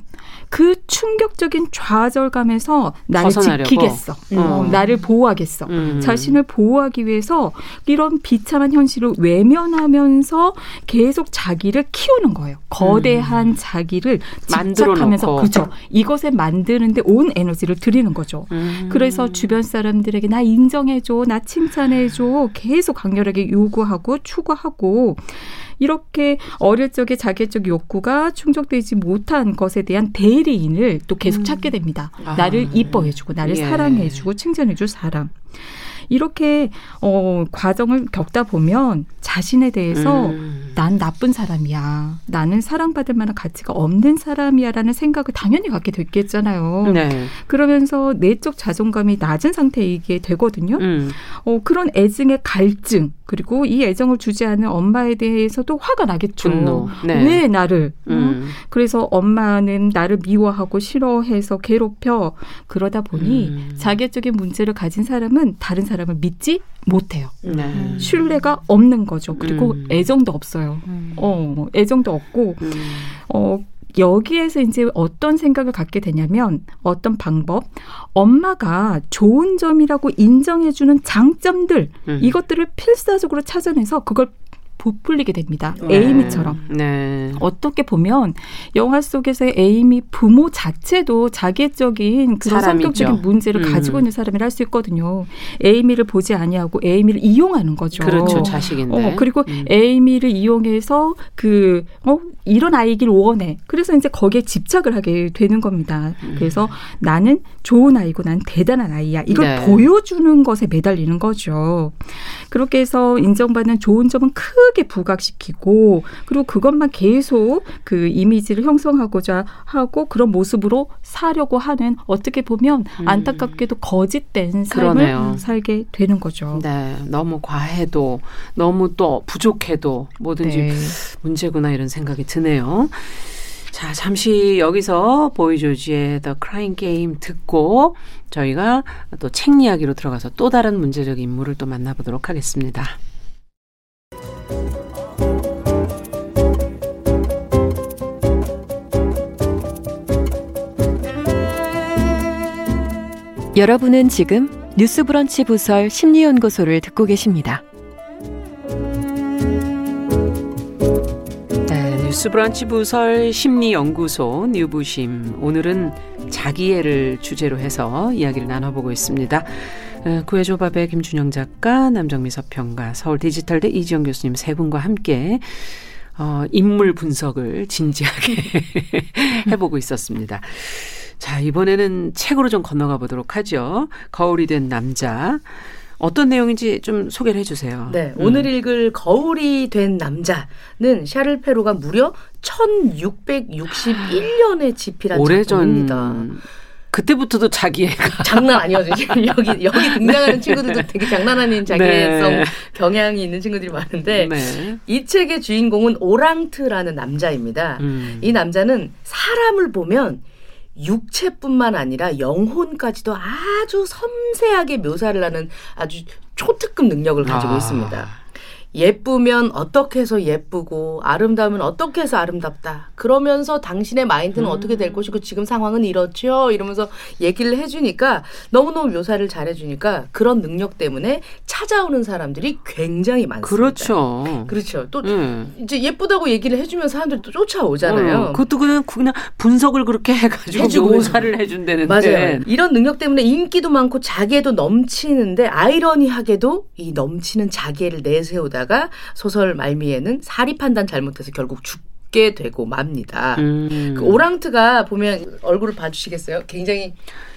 그 충격적인 좌절감에서 나를 벗어나려고. 지키겠어. 음. 어. 나를 보호하겠어. 음. 자신을 보호하기 위해서 이런 비참한 현실을 외면하면서 계속 자기를 키우는 거예요. 거대한 음. 자기를 집착하면서 그 렇죠. 이것에 만드는데 온 에너지를 들이는 거죠. 음. 그래서 주변 사람들에게 나 인정해줘, 나 칭찬해줘, 계속 강렬하게 요구하고 추구하고 이렇게 어릴 적에 자기적 욕구가 충족되지 못한 것에 대한 대리인을 또 계속 음. 찾게 됩니다. 아. 나를 이뻐해주고 나를 예. 사랑해주고 칭찬해줄 사람. 이렇게 어 과정을 겪다 보면 자신에 대해서 음. 난 나쁜 사람이야. 나는 사랑받을 만한 가치가 없는 사람이야라는 생각을 당연히 갖게 됐겠잖아요. 네. 그러면서 내적 자존감이 낮은 상태이게 되거든요. 음. 어 그런 애증의 갈증 그리고 이 애정을 주지 않은 엄마에 대해서도 화가 나겠죠. 네. 왜 나를? 음. 그래서 엄마는 나를 미워하고 싫어해서 괴롭혀 그러다 보니 음. 자기적인 문제를 가진 사람은 다른 사람을 믿지 못해요. 네. 신뢰가 없는 거죠. 그리고 음. 애정도 없어요. 음. 어, 애정도 없고, 음. 어, 여기에서 이제 어떤 생각을 갖게 되냐면 어떤 방법 엄마가 좋은 점이라고 인정해주는 장점들 음. 이것들을 필사적으로 찾아내서 그걸 부풀리게 됩니다. 네. 에이미처럼. 네. 어떻게 보면 영화 속에서의 에이미 부모 자체도 자기적인 그런 사람이죠. 성격적인 문제를 음. 가지고 있는 사람이라 할 수 있거든요. 에이미를 보지 아니하고 에이미를 이용하는 거죠. 그렇죠. 자식인데. 어, 그리고 음. 에이미를 이용해서 그 어, 이런 아이길 원해. 그래서 이제 거기에 집착을 하게 되는 겁니다. 음. 그래서 나는 좋은 아이고 난 대단한 아이야. 이걸 네. 보여주는 것에 매달리는 거죠. 그렇게 해서 인정받는 좋은 점은 크게 부각시키고 그리고 그것만 계속 그 이미지를 형성하고자 하고 그런 모습으로 사려고 하는 어떻게 보면 음. 안타깝게도 거짓된 삶을 그러네요. 살게 되는 거죠. 네. 너무 과해도 너무 또 부족해도 뭐든지 네. 문제구나 이런 생각이 드네요. 자, 잠시 여기서 보이조지의 The Crying Game 듣고 저희가 또 책 이야기로 들어가서 또 다른 문제적 인물을 또 만나보도록 하겠습니다. 여러분은 지금 뉴스브런치 부설 심리연구소를 듣고 계십니다. 뉴스브런치 부설 심리연구소 뉴부심 오늘은 자기애를 주제로 해서 이야기를 나눠보고 있습니다. 어, 구해조밥의 김준영 작가, 남정미 서평가, 서울 디지털대 이지영 교수님 세 분과 함께 어, 인물 분석을 진지하게 [LAUGHS] 해보고 있었습니다. 자, 이번에는 책으로 좀 건너가 보도록 하죠. 거울이 된 남자. 어떤 내용인지 좀 소개를 해주세요. 네, 음. 오늘 읽을 거울이 된 남자는 샤를 페루가 무려 1661년에 집필한 오래전 작품입니다. 그때부터도 자기애가 장난 아니거든요. 여기 여기 등장하는 [LAUGHS] 친구들도 되게 장난 아닌 자기애성 네. 경향이 있는 친구들이 많은데 네. 이 책의 주인공은 오랑트라는 남자입니다. 음. 이 남자는 사람을 보면 육체뿐만 아니라 영혼까지도 아주 섬세하게 묘사를 하는 아주 초특급 능력을 가지고 아. 있습니다. 예쁘면 어떻게 해서 예쁘고 아름다우면 어떻게 해서 아름답다. 그러면서 당신의 마인드는 음. 어떻게 될 것이고 지금 상황은 이렇죠. 이러면서 얘기를 해주니까 너무너무 묘사를 잘해주니까 그런 능력 때문에 찾아오는 사람들이 굉장히 많습니다. 그렇죠. 그렇죠. 또 음. 이제 예쁘다고 얘기를 해주면 사람들이 또 쫓아오잖아요. 어, 그것도 그냥 그냥 분석을 그렇게 해가지고 해주고 묘사를 해준다는데 맞아요. 이런 능력 때문에 인기도 많고 자기애도 넘치는데 아이러니하게도 이 넘치는 자기애를 내세우다 그러다가 소설 말미에는 사리 판단 잘못해서 결국 죽 게 되고 맙니다. 음. 그 오랑트가 보면 얼굴을 봐주시겠어요? 굉장히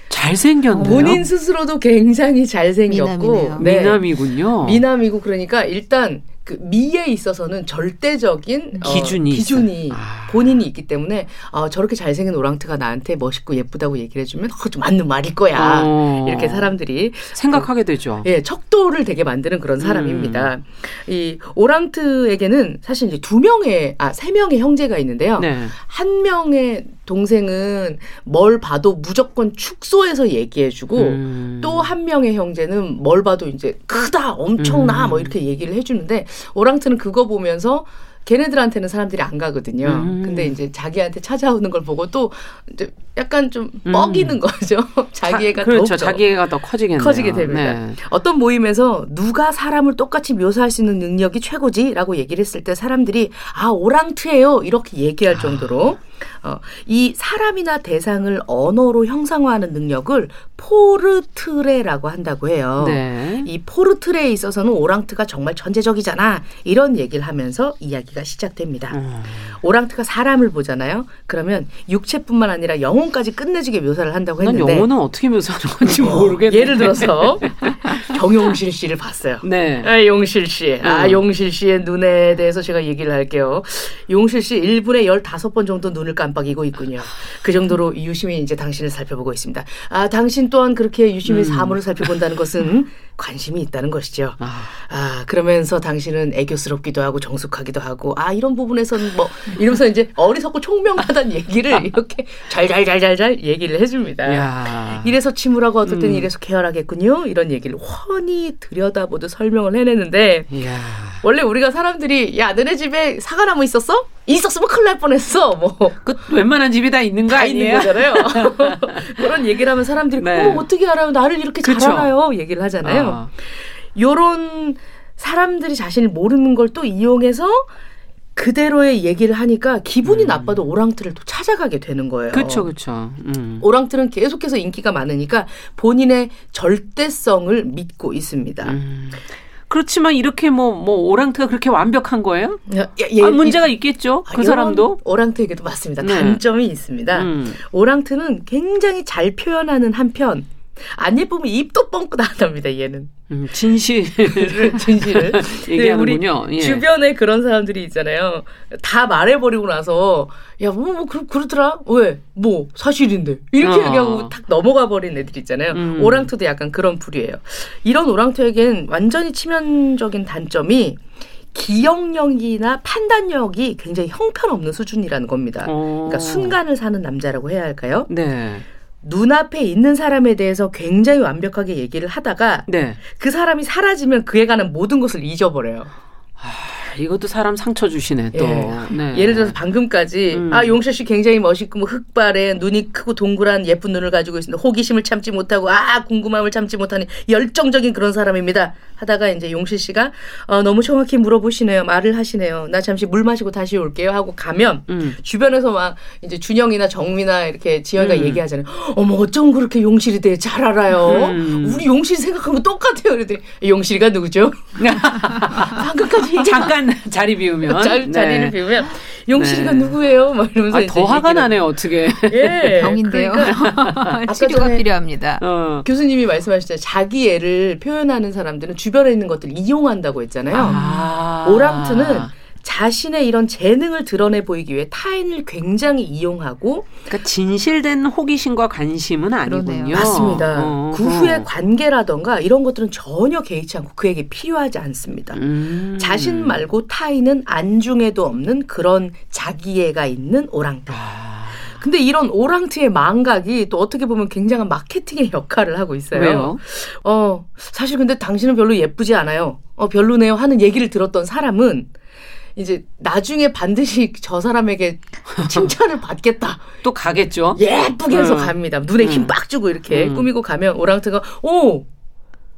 잘생겼네요. 본인 스스로도 굉장히 잘생겼고 네. 미남이군요. 미남이고 그러니까 일단 그 미에 있어서는 절대적인 어, 기준이 어, 기준이 아. 본인이 있기 때문에 어, 저렇게 잘생긴 오랑트가 나한테 멋있고 예쁘다고 얘기를 해주면 어, 좀 맞는 말일 거야 어. 이렇게 사람들이 생각하게 되죠. 예, 척도를 되게 만드는 그런 사람입니다. 음. 이 오랑트에게는 사실 이제 두 명의 아세 명의 형제가 있는데요. 네. 한 명의 동생은 뭘 봐도 무조건 축소해서 얘기해주고 음. 또한 명의 형제는 뭘 봐도 이제 크다 엄청나 음. 뭐 이렇게 얘기를 해주는데 오랑트는 그거 보면서 걔네들한테는 사람들이 안 가거든요. 음. 근데 이제 자기한테 찾아오는 걸 보고 또 이제 약간 좀 음. 뻐기는 거죠. [LAUGHS] 자기애가 자, 그렇죠. 자기애가 더 커지겠네요. 커지게 됩니다. 네. 어떤 모임에서 누가 사람을 똑같이 묘사할 수 있는 능력이 최고지라고 얘기를 했을 때 사람들이 아 오랑트예요 이렇게 얘기할 정도로 어, 이 사람이나 대상을 언어로 형상화하는 능력을 포르트레라고 한다고 해요. 네. 이 포르트레에 있어서는 오랑트가 정말 천재적이잖아. 이런 얘기를 하면서 이야기가 시작됩니다. 음. 오랑트가 사람을 보잖아요. 그러면 육체뿐만 아니라 영혼까지 끝내주게 묘사를 한다고 했는데 난 영혼은 어떻게 묘사하는 건지 어, 모르겠는데 예를 들어서 [LAUGHS] 정용실 씨를 봤어요. 네. 아, 용실 씨. 아, 음. 용실 씨의 눈에 대해서 제가 얘기를 할게요. 용실 씨 1분에 15번 정도 눈을 깜 빡이고 있군요. 그 정도로 유심히 이제 당신을 살펴보고 있습니다. 아, 당신 또한 그렇게 유심히 음. 사물을 살펴본다는 것은 관심이 있다는 것이죠. 아. 아. 그러면서 당신은 애교스럽기도 하고 정숙하기도 하고 아, 이런 부분에서는 뭐 이러면서 이제 어리석고 총명하다는 얘기를 [LAUGHS] 이렇게 잘잘잘잘잘 얘기를 해줍니다. 야. 이래서 침울하고 어떨 땐 음. 이래서 쾌활하겠군요. 이런 얘기를 훤히 들여다보듯 설명을 해내는데 야. 원래 우리가 사람들이 야 너네 집에 사과나무 있었어? 있었으면 큰일 날 뻔했어. 뭐. 그 웬만한 집이 다 있는 거 아니에요? 있는 거잖아요. [LAUGHS] 그런 얘기를 하면 사람들이 네. 어, 어떻게 알아요? 나를 이렇게 그쵸? 잘 알아요? 얘기를 하잖아요. 아. 요런 사람들이 자신을 모르는 걸 또 이용해서 그대로의 얘기를 하니까 기분이 음. 나빠도 오랑트를 또 찾아가게 되는 거예요. 그렇죠, 그렇죠. 음. 오랑트는 계속해서 인기가 많으니까 본인의 절대성을 믿고 있습니다. 음. 그렇지만 이렇게 뭐, 뭐, 오랑트가 그렇게 완벽한 거예요? 야, 예, 아, 문제가 있겠죠? 그 아, 사람도? 오랑트에게도 맞습니다. 네. 단점이 있습니다. 음. 오랑트는 굉장히 잘 표현하는 한편, 안 예쁘면 입도 뻥긋 나답니다, 얘는. 음, 진실을 [LAUGHS] 진실을 [LAUGHS] 얘기하는군요. 우리 예. 주변에 그런 사람들이 있잖아요. 다 말해버리고 나서 야뭐뭐 뭐, 그러, 그러더라 왜 뭐 사실인데 이렇게 어. 얘기하고 탁 넘어가 버린 애들 있잖아요. 음. 오랑트도 약간 그런 부류예요. 이런 오랑트에겐 완전히 치명적인 단점이 기억력이나 판단력이 굉장히 형편없는 수준이라는 겁니다. 어. 그러니까 순간을 사는 남자라고 해야 할까요? 네. 눈앞에 있는 사람에 대해서 굉장히 완벽하게 얘기를 하다가 네. 그 사람이 사라지면 그에 관한 모든 것을 잊어버려요. 이것도 사람 상처 주시네 또. 예. 네. 예를 들어서 방금까지 음. 아 용실 씨 굉장히 멋있고 뭐 흑발에 눈이 크고 동그란 예쁜 눈을 가지고 있습니다. 호기심을 참지 못하고 아 궁금함을 참지 못하는 열정적인 그런 사람입니다. 하다가 이제 용실 씨가 어, 너무 정확히 물어보시네요. 말을 하시네요. 나 잠시 물 마시고 다시 올게요 하고 가면 음. 주변에서 막 이제 준영이나 정미나 이렇게 지영이가 음. 얘기하잖아요. 어머 어쩜 그렇게 용실이 되게 잘 알아요. 음. 우리 용실이 생각한 거 똑같아요. 그랬더니 용실이가 누구죠? [LAUGHS] 방금까지 잠깐 [LAUGHS] 자리 비우면 [LAUGHS] 자, 자리를 네. 비우면 용실이가 네. 누구예요? 막 이러면서 아, 더 화가 나네요. 어떻게? 예. [LAUGHS] 병인데요. 그러니까 치료가 필요합니다. 어. 교수님이 말씀하셨잖아요. 자기 애를 표현하는 사람들은 주변에 있는 것들 이용한다고 했잖아요. 아. 오랑트는 자신의 이런 재능을 드러내 보이기 위해 타인을 굉장히 이용하고 그러니까 진실된 호기심과 관심은 아니군요. 맞습니다. 어. 그 후의 관계라던가 이런 것들은 전혀 개의치 않고 그에게 필요하지 않습니다. 음. 자신 말고 타인은 안중에도 없는 그런 자기애가 있는 오랑캐. 아. 근데 이런 오랑트의 망각이 또 어떻게 보면 굉장한 마케팅의 역할을 하고 있어요. 왜요? 어, 사실 근데 당신은 별로 예쁘지 않아요. 어, 별로네요 하는 얘기를 들었던 사람은 이제 나중에 반드시 저 사람에게 칭찬을 받겠다. [LAUGHS] 또 가겠죠. 예쁘게 해서 음. 갑니다. 눈에 힘빡 음. 주고 이렇게 음. 꾸미고 가면 오랑트가 오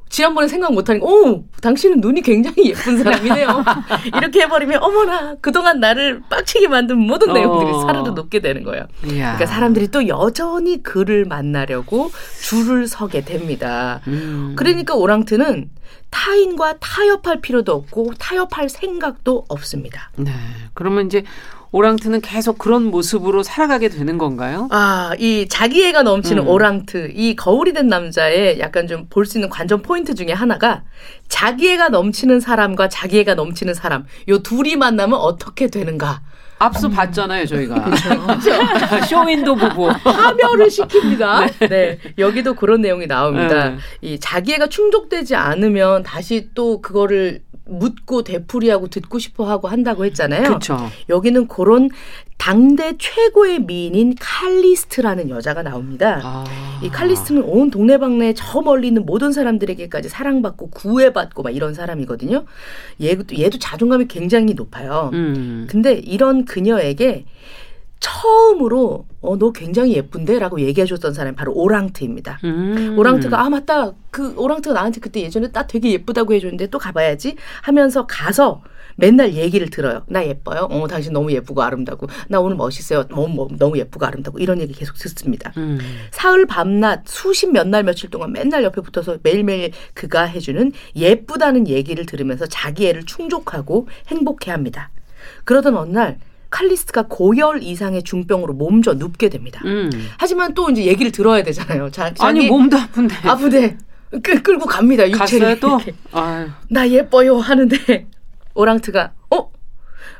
지난번에 생각 못하니까 오 당신은 눈이 굉장히 예쁜 사람이네요. [LAUGHS] 이렇게 해버리면 어머나 그동안 나를 빡치게 만든 모든 내용들이 어. 사르르 녹게 되는 거예요. 이야. 그러니까 사람들이 또 여전히 그를 만나려고 줄을 서게 됩니다. 음. 그러니까 오랑트는 타인과 타협할 필요도 없고 타협할 생각도 없습니다. 네. 그러면 이제 오랑트는 계속 그런 모습으로 살아가게 되는 건가요? 아, 이 자기애가 넘치는 음. 오랑트, 이 거울이 된 남자의 약간 좀 볼 수 있는 관전 포인트 중에 하나가 자기애가 넘치는 사람과 자기애가 넘치는 사람, 요 둘이 만나면 어떻게 되는가. 앞서 음. 봤잖아요, 저희가. [LAUGHS] 쇼윈도 보고. 파멸을 시킵니다. 네. 네. 여기도 그런 내용이 나옵니다. 네. 이 자기애가 충족되지 않으면 다시 또 그거를 묻고 되풀이하고 듣고 싶어 하고 한다고 했잖아요. 그렇죠. 여기는 그런 당대 최고의 미인인 칼리스트라는 여자가 나옵니다. 아. 이 칼리스트는 온 동네방네 저 멀리 있는 모든 사람들에게까지 사랑받고 구애받고 막 이런 사람이거든요. 얘도, 얘도 자존감이 굉장히 높아요. 음. 근데 이런 그녀에게 처음으로 어 너 굉장히 예쁜데 라고 얘기해 줬던 사람이 바로 오랑트입니다. 음. 오랑트가 아 맞다 그 오랑트가 나한테 그때 예전에 딱 되게 예쁘다고 해줬는데 또 가봐야지 하면서 가서 맨날 얘기를 들어요. 나 예뻐요. 어 당신 너무 예쁘고 아름다고. 나 오늘 멋있어요. 너무 너무 예쁘고 아름다고 이런 얘기 계속 듣습니다. 음. 사흘 밤낮 수십 몇 날 며칠 동안 맨날 옆에 붙어서 매일매일 그가 해주는 예쁘다는 얘기를 들으면서 자기 애를 충족하고 행복해합니다. 그러던 어느 날 칼리스트가 고열 이상의 중병으로 몸져 눕게 됩니다. 음. 하지만 또 이제 얘기를 들어야 되잖아요. 자, 아니 몸도 아픈데. 아픈데 끌, 끌고 갑니다. 육체를. 또? 나 예뻐요 하는데 오랑트가 어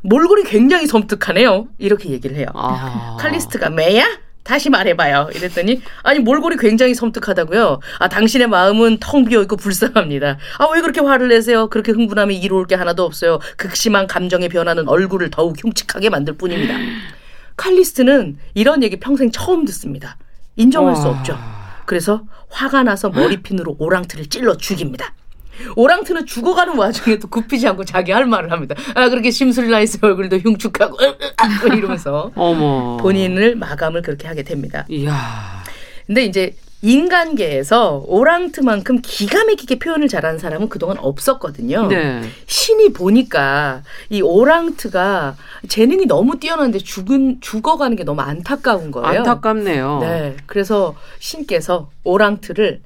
몰골이 굉장히 섬뜩하네요. 이렇게 얘기를 해요. 아. 칼리스트가 매야? 다시 말해봐요. 이랬더니 아니 몰골이 굉장히 섬뜩하다고요. 아 당신의 마음은 텅 비어 있고 불쌍합니다. 아 왜 그렇게 화를 내세요? 그렇게 흥분하면 이로울 게 하나도 없어요. 극심한 감정의 변화는 얼굴을 더욱 흉측하게 만들 뿐입니다. 칼리스트는 이런 얘기 평생 처음 듣습니다. 인정할 수 없죠. 그래서 화가 나서 머리핀으로 오랑트를 찔러 죽입니다. 오랑트는 죽어가는 와중에도 굽히지 않고 자기 할 말을 합니다. 아 그렇게 나 있어요. 얼굴도 흉측하고 이러면서 어머. 본인을 마감을 그렇게 하게 됩니다. 이야. 근데 이제 인간계에서 오랑트만큼 기가 막히게 표현을 잘하는 사람은 그동안 없었거든요. 네. 신이 보니까 이 오랑트가 재능이 너무 뛰어난데 죽은 죽어가는 게 너무 안타까운 거예요. 안타깝네요. 네. 그래서 신께서 오랑트를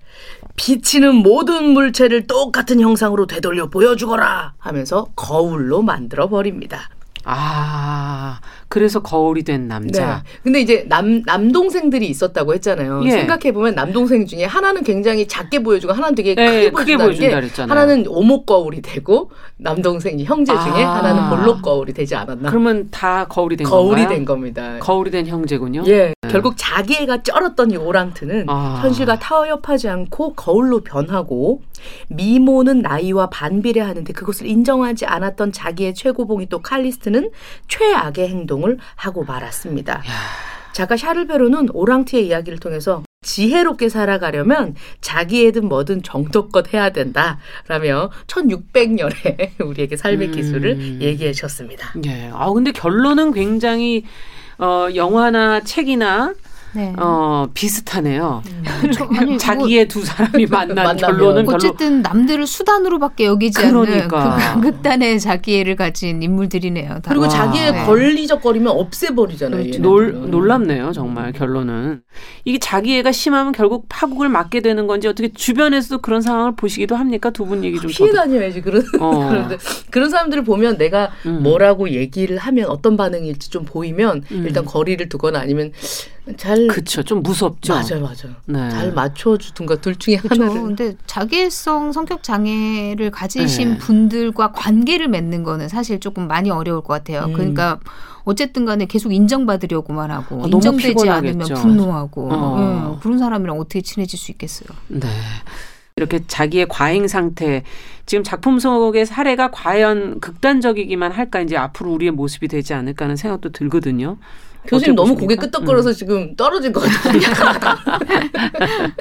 비치는 모든 물체를 똑같은 형상으로 되돌려 보여주거라 하면서 거울로 만들어 버립니다. 아, 그래서 거울이 된 남자. 네. 근데 이제 남, 남동생들이 있었다고 했잖아요. 예. 생각해보면 남동생 중에 하나는 굉장히 작게 보여주고 하나는 되게 예, 크게, 보여준다 그랬잖아요. 하나는 오목 거울이 되고 남동생 형제 중에 아. 하나는 볼록 거울이 되지 않았나. 그러면 다 거울이 된 거울이 건가요? 된 겁니다. 거울이 된 형제군요. 예. 네. 결국 자기 애가 쩔었던 이 오랑트는 아. 현실과 타협하지 않고 거울로 변하고 미모는 나이와 반비례하는데 그것을 인정하지 않았던 자기의 최고봉이 또 칼리스트는 최악의 행동을 하고 말았습니다. 야. 작가 샤를베로는 오랑트의 이야기를 통해서 지혜롭게 살아가려면 자기애든 뭐든 정도껏 해야 된다라며 1600년에 [LAUGHS] 우리에게 삶의 음. 기술을 얘기해 주셨습니다. 예. 아 근데 결론은 굉장히 어 영화나 책이나 네. 어, 비슷하네요. 음. 아니, [LAUGHS] 자기의 뭐, 두 사람이 [LAUGHS] 만난 결론은 어쨌든 남들을 수단으로밖에 여기지 그러니까. 않는 그 극단의 자기애를 가진 인물들이네요. 다. 그리고 자기의 네. 걸리적거리면 없애버리잖아요. 그렇죠. 놀, 놀랍네요, 정말 결론은. 이게 자기애가 심하면 결국 파국을 맞게 되는 건지 어떻게 주변에서도 그런 상황을 보시기도 합니까? 두 분 얘기 좀 피해 다녀야지 그런 어. [LAUGHS] 그런 사람들을 보면 내가 음. 뭐라고 얘기를 하면 어떤 반응일지 좀 보이면 음. 일단 거리를 두거나 아니면 잘 그렇죠. 좀 무섭죠. 맞아요, 맞아요. 네. 잘 맞춰주든가 둘 중에 그쵸. 하나를. 근데 자기애성 성격 장애를 가지신 네. 분들과 관계를 맺는 거는 사실 조금 많이 어려울 것 같아요. 음. 그러니까 어쨌든 간에 계속 인정받으려고만 하고 어, 인정되지 않으면 분노하고 어. 네. 그런 사람이랑 어떻게 친해질 수 있겠어요. 네. 이렇게 자기의 과잉 상태 지금 작품 속의 사례가 과연 극단적이기만 할까 이제 앞으로 우리의 모습이 되지 않을까 하는 생각도 들거든요. 교수님 너무 고개 끄덕거려서 음. 지금 떨어질 것 같아요. [LAUGHS]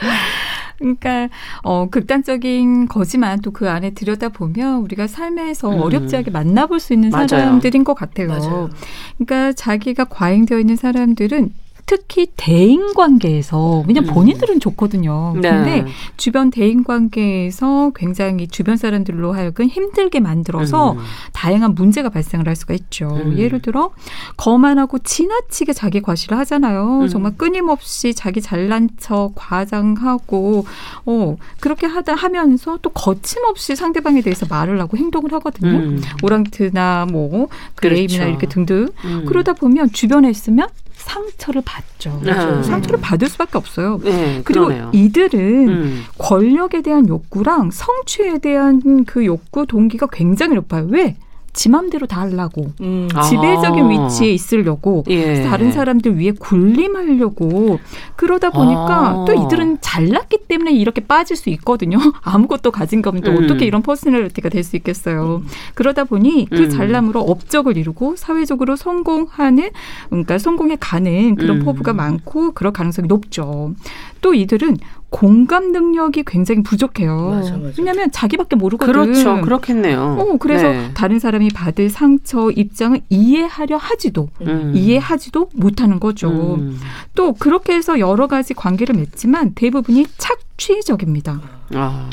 그러니까 어 극단적인 거지만 또 그 안에 들여다 보면 우리가 삶에서 음. 어렵지 않게 만나볼 수 있는 맞아요. 사람들인 것 같아요. 맞아요. 그러니까 자기가 과잉되어 있는 사람들은 특히 대인 관계에서 왜냐면 음. 본인들은 좋거든요. 네. 근데 주변 대인 관계에서 굉장히 주변 사람들로 하여금 힘들게 만들어서 음. 다양한 문제가 발생을 할 수가 있죠. 음. 예를 들어 거만하고 지나치게 자기 과시를 하잖아요. 음. 정말 끊임없이 자기 잘난 척 과장하고 어 그렇게 하다 하면서 또 거침없이 상대방에 대해서 말을 하고 행동을 하거든요. 음. 오랑트나 뭐 그레이브나 그렇죠. 이렇게 등등 음. 그러다 보면 주변에 있으면 상처를 받죠. 네. 상처를 받을 수밖에 없어요. 네, 그리고 그러네요. 이들은 음. 권력에 대한 욕구랑 성취에 대한 그 욕구 동기가 굉장히 높아요. 왜? 지 맘대로 다 하려고 음. 지배적인 아. 위치에 있으려고 예. 다른 사람들 위에 군림하려고 그러다 보니까 아. 또 이들은 잘났기 때문에 이렇게 빠질 수 있거든요. [LAUGHS] 아무것도 가진 거 없는데 음. 어떻게 이런 personality가 될 수 있겠어요. 음. 그러다 보니 그 음. 잘남으로 업적을 이루고 사회적으로 성공하는 그러니까 성공에 가는 그런 음. 포부가 많고 그럴 가능성이 높죠. 또 이들은 공감 능력이 굉장히 부족해요. 맞아, 맞아. 왜냐하면 자기밖에 모르거든. 그렇죠. 그렇겠네요. 어, 그래서 네. 다른 사람이 받을 상처 입장을 이해하려 하지도 음. 이해하지도 못하는 거죠. 음. 또 그렇게 해서 여러 가지 관계를 맺지만 대부분이 착 취적입니다. 아.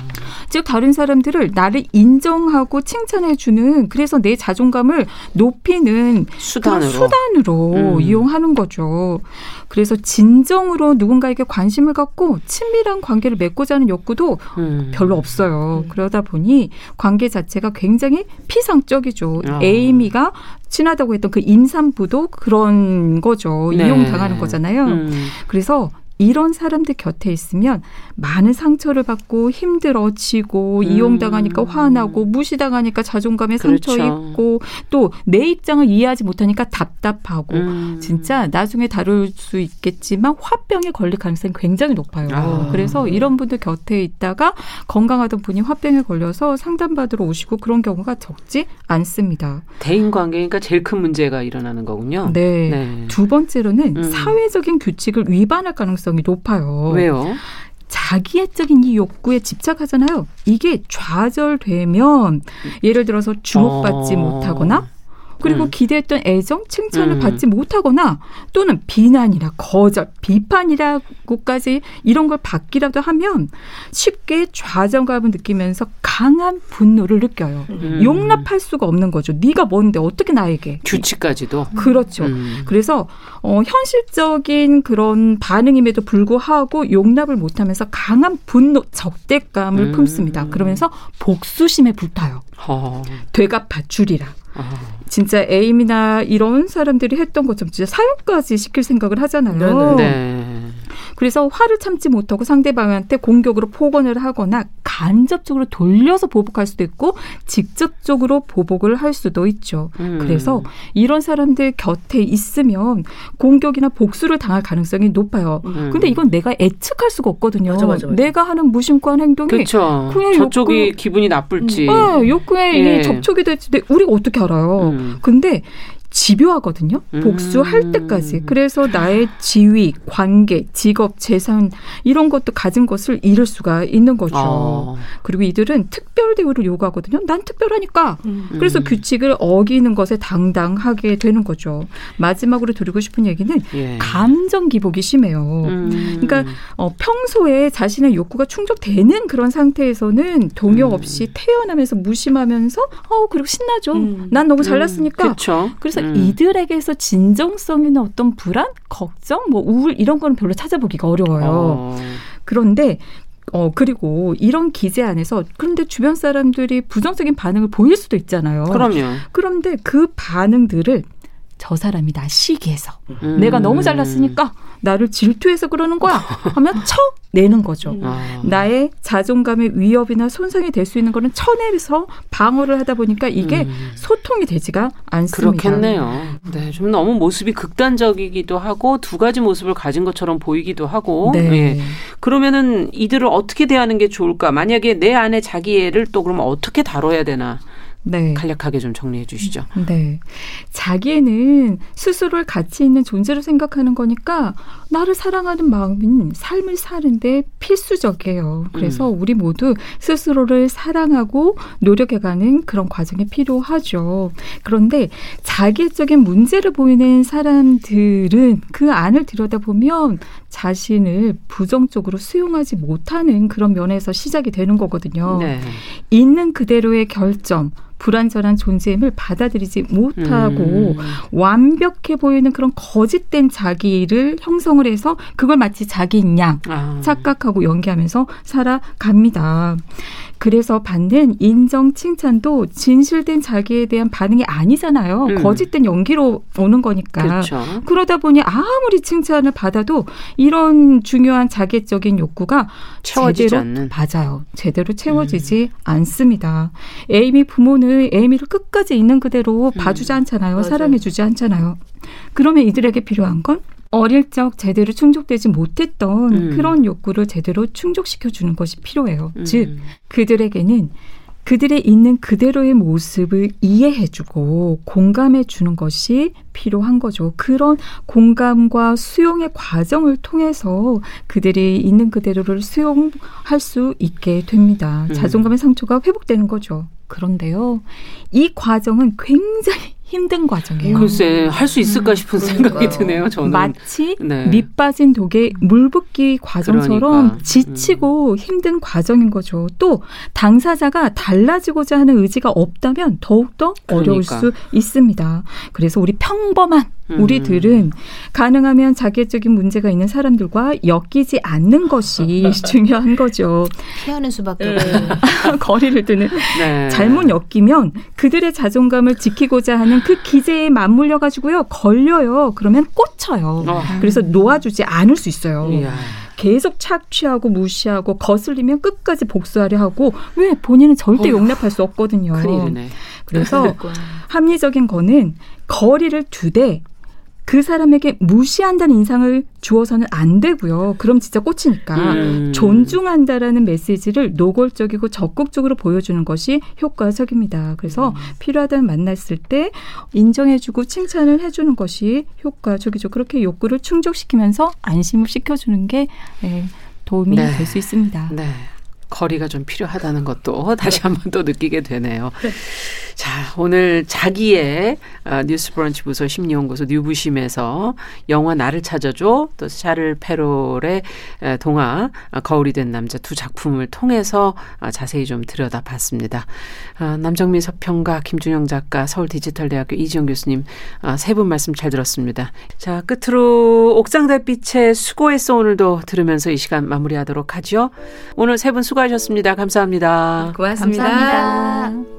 즉 다른 사람들을 나를 인정하고 칭찬해 주는 그래서 내 자존감을 높이는 수단으로, 수단으로 음. 이용하는 거죠. 그래서 진정으로 누군가에게 관심을 갖고 친밀한 관계를 맺고자 하는 욕구도 음. 별로 없어요. 음. 그러다 보니 관계 자체가 굉장히 피상적이죠. 아. 에이미가 친하다고 했던 그 임산부도 그런 거죠. 네. 이용당하는 거잖아요. 음. 그래서 이런 사람들 곁에 있으면 많은 상처를 받고 힘들어지고 음. 이용당하니까 화나고 무시당하니까 자존감에 그렇죠. 상처 있고 또 내 입장을 이해하지 못하니까 답답하고 음. 진짜 나중에 다룰 수 있겠지만 화병에 걸릴 가능성이 굉장히 높아요. 아. 그래서 이런 분들 곁에 있다가 건강하던 분이 화병에 걸려서 상담받으러 오시고 그런 경우가 적지 않습니다. 대인 관계니까 제일 큰 문제가 일어나는 거군요. 네. 네. 두 번째로는 음. 사회적인 규칙을 위반할 가능성 가능성이 높아요. 왜요? 자기애적인 이 욕구에 집착하잖아요. 이게 좌절되면 예를 들어서 주목받지 어. 못하거나 그리고 음. 기대했던 애정, 칭찬을 음. 받지 못하거나 또는 비난이나 거절, 비판이라고까지 이런 걸 받기라도 하면 쉽게 좌절감을 느끼면서 강한 분노를 느껴요. 음. 용납할 수가 없는 거죠. 네가 뭔데 어떻게 나에게 규칙까지도 그렇죠. 음. 그래서 어, 현실적인 그런 반응임에도 불구하고 용납을 못하면서 강한 분노, 적대감을 음. 품습니다. 그러면서 복수심에 불타요. 어. 되갚아 주리라. 진짜 에이미나 이런 사람들이 했던 것처럼 진짜 사형까지 시킬 생각을 하잖아요. 네. 그래서 화를 참지 못하고 상대방한테 공격으로 폭언을 하거나 간접적으로 돌려서 보복할 수도 있고 직접적으로 보복을 할 수도 있죠. 음. 그래서 이런 사람들 곁에 있으면 공격이나 복수를 당할 가능성이 높아요. 음. 근데 이건 내가 예측할 수가 없거든요. 맞아, 맞아, 맞아. 내가 하는 무심과한 행동이 그렇죠. 저쪽이 욕구, 기분이 나쁠지, 네, 욕구에 예. 접촉이 될지 우리가 어떻게 알아요? 음. 근데 집요하거든요. 복수할 음. 때까지. 그래서 나의 지위, 관계, 직업, 재산 이런 것도 가진 것을 잃을 수가 있는 거죠. 어. 그리고 이들은 특별 대우를 요구하거든요. 난 특별하니까. 음. 그래서 규칙을 어기는 것에 당당하게 되는 거죠. 마지막으로 드리고 싶은 얘기는 예. 감정 기복이 심해요. 음. 그러니까 어, 평소에 자신의 욕구가 충족되는 그런 상태에서는 동요 음. 없이 태어나면서 무심하면서 어 그리고 신나죠. 음. 난 너무 잘났으니까. 음. 그래서 이들에게서 진정성 이나 어떤 불안, 걱정, 뭐 우울 이런 거는 별로 찾아보기가 어려워요. 어. 그런데 어, 그리고 이런 기재 안에서 그런데 주변 사람들이 부정적인 반응을 보일 수도 있잖아요. 그럼요. 그런데 그 반응들을 저 사람이 나 시기해서 음. 내가 너무 잘났으니까 나를 질투해서 그러는 거야 하면 [LAUGHS] 쳐 내는 거죠. 음. 아. 나의 자존감의 위협이나 손상이 될 수 있는 거는 쳐내서 방어를 하다 보니까 이게 음. 소통이 되지가 않습니다. 그렇겠네요. 네, 좀 너무 모습이 극단적이기도 하고 두 가지 모습을 가진 것처럼 보이기도 하고. 네. 네. 그러면은 이들을 어떻게 대하는 게 좋을까? 만약에 내 안에 자기 애를 또 그러면 어떻게 다뤄야 되나? 네. 간략하게 좀 정리해 주시죠. 네. 자기는 스스로를 가치 있는 존재로 생각하는 거니까 나를 사랑하는 마음은 삶을 사는데 필수적이에요. 그래서 음. 우리 모두 스스로를 사랑하고 노력해가는 그런 과정이 필요하죠. 그런데 자기적인 문제를 보이는 사람들은 그 안을 들여다보면 자신을 부정적으로 수용하지 못하는 그런 면에서 시작이 되는 거거든요. 네. 있는 그대로의 결점, 불완전한 존재임을 받아들이지 못하고 음. 완벽해 보이는 그런 거짓된 자기를 형성을 해서 그걸 마치 자기인 양 아. 착각하고 연기하면서 살아갑니다. 그래서 받는 인정 칭찬도 진실된 자기에 대한 반응이 아니잖아요. 음. 거짓된 연기로 오는 거니까. 그렇죠. 그러다 보니 아무리 칭찬을 받아도 이런 중요한 자기적인 욕구가 채워지지 제대로 않는. 맞아요. 제대로 채워지지 음. 않습니다. 에이미 부모는 에이미를 끝까지 있는 그대로 음. 봐주지 않잖아요. 사랑해주지 않잖아요. 그러면 이들에게 필요한 건 어릴 적 제대로 충족되지 못했던 음. 그런 욕구를 제대로 충족시켜 주는 것이 필요해요. 음. 즉 그들에게는 그들의 있는 그대로의 모습을 이해해주고 공감해주는 것이 필요한 거죠. 그런 공감과 수용의 과정을 통해서 그들이 있는 그대로를 수용할 수 있게 됩니다. 음. 자존감의 상처가 회복되는 거죠. 그런데요, 이 과정은 굉장히 힘든 과정이에요. 글쎄 할 수 있을까 싶은 음, 생각이 드네요. 저는 마치 네. 밑 빠진 독에 물 붓기 과정처럼 그러니까. 지치고 음. 힘든 과정인 거죠. 또 당사자가 달라지고자 하는 의지가 없다면 더욱더 어려울 그러니까. 수 있습니다. 그래서 우리 평범한 우리들은 음. 가능하면 자기적인 문제가 있는 사람들과 엮이지 않는 것이 [LAUGHS] 중요한 거죠. 피하는 수밖에 네. [LAUGHS] 거리를 두는. 네. 잘못 엮이면 그들의 자존감을 지키고자 하는 그 기제에 맞물려 가지고요 걸려요. 그러면 꽂혀요. 어. 그래서 놓아주지 않을 수 있어요. 이야. 계속 착취하고 무시하고 거슬리면 끝까지 복수하려 하고 왜 본인은 절대 용납할 수 없거든요. 큰일이네. 그래서 [LAUGHS] 합리적인 거는 거리를 두되 그 사람에게 무시한다는 인상을 주어서는 안 되고요. 그럼 진짜 꽂히니까 음. 존중한다라는 메시지를 노골적이고 적극적으로 보여주는 것이 효과적입니다. 그래서 음. 필요하다면 만났을 때 인정해주고 칭찬을 해주는 것이 효과적이죠. 그렇게 욕구를 충족시키면서 안심을 시켜주는 게 네, 도움이 네. 될수 있습니다. 네. 거리가 좀 필요하다는 것도 다시 한 번 또 느끼게 되네요. 네. 자, 오늘 자기의 어, 뉴스 브런치 부서 심리연구소 뉴부심에서 영화 나를 찾아줘 또 샤를 페롤의 동화 어, 거울이 된 남자 두 작품을 통해서 어, 자세히 좀 들여다봤습니다. 남정민 서평가 김준영 작가 서울 디지털대학교 이지영 교수님 세분 말씀 잘 들었습니다. 자, 끝으로 옥상 달빛의 수고했어 오늘도 들으면서 이 시간 마무리하도록 하죠. 오늘 세 분 수고하셨습니다. 감사합니다. 고맙습니다. 감사합니다.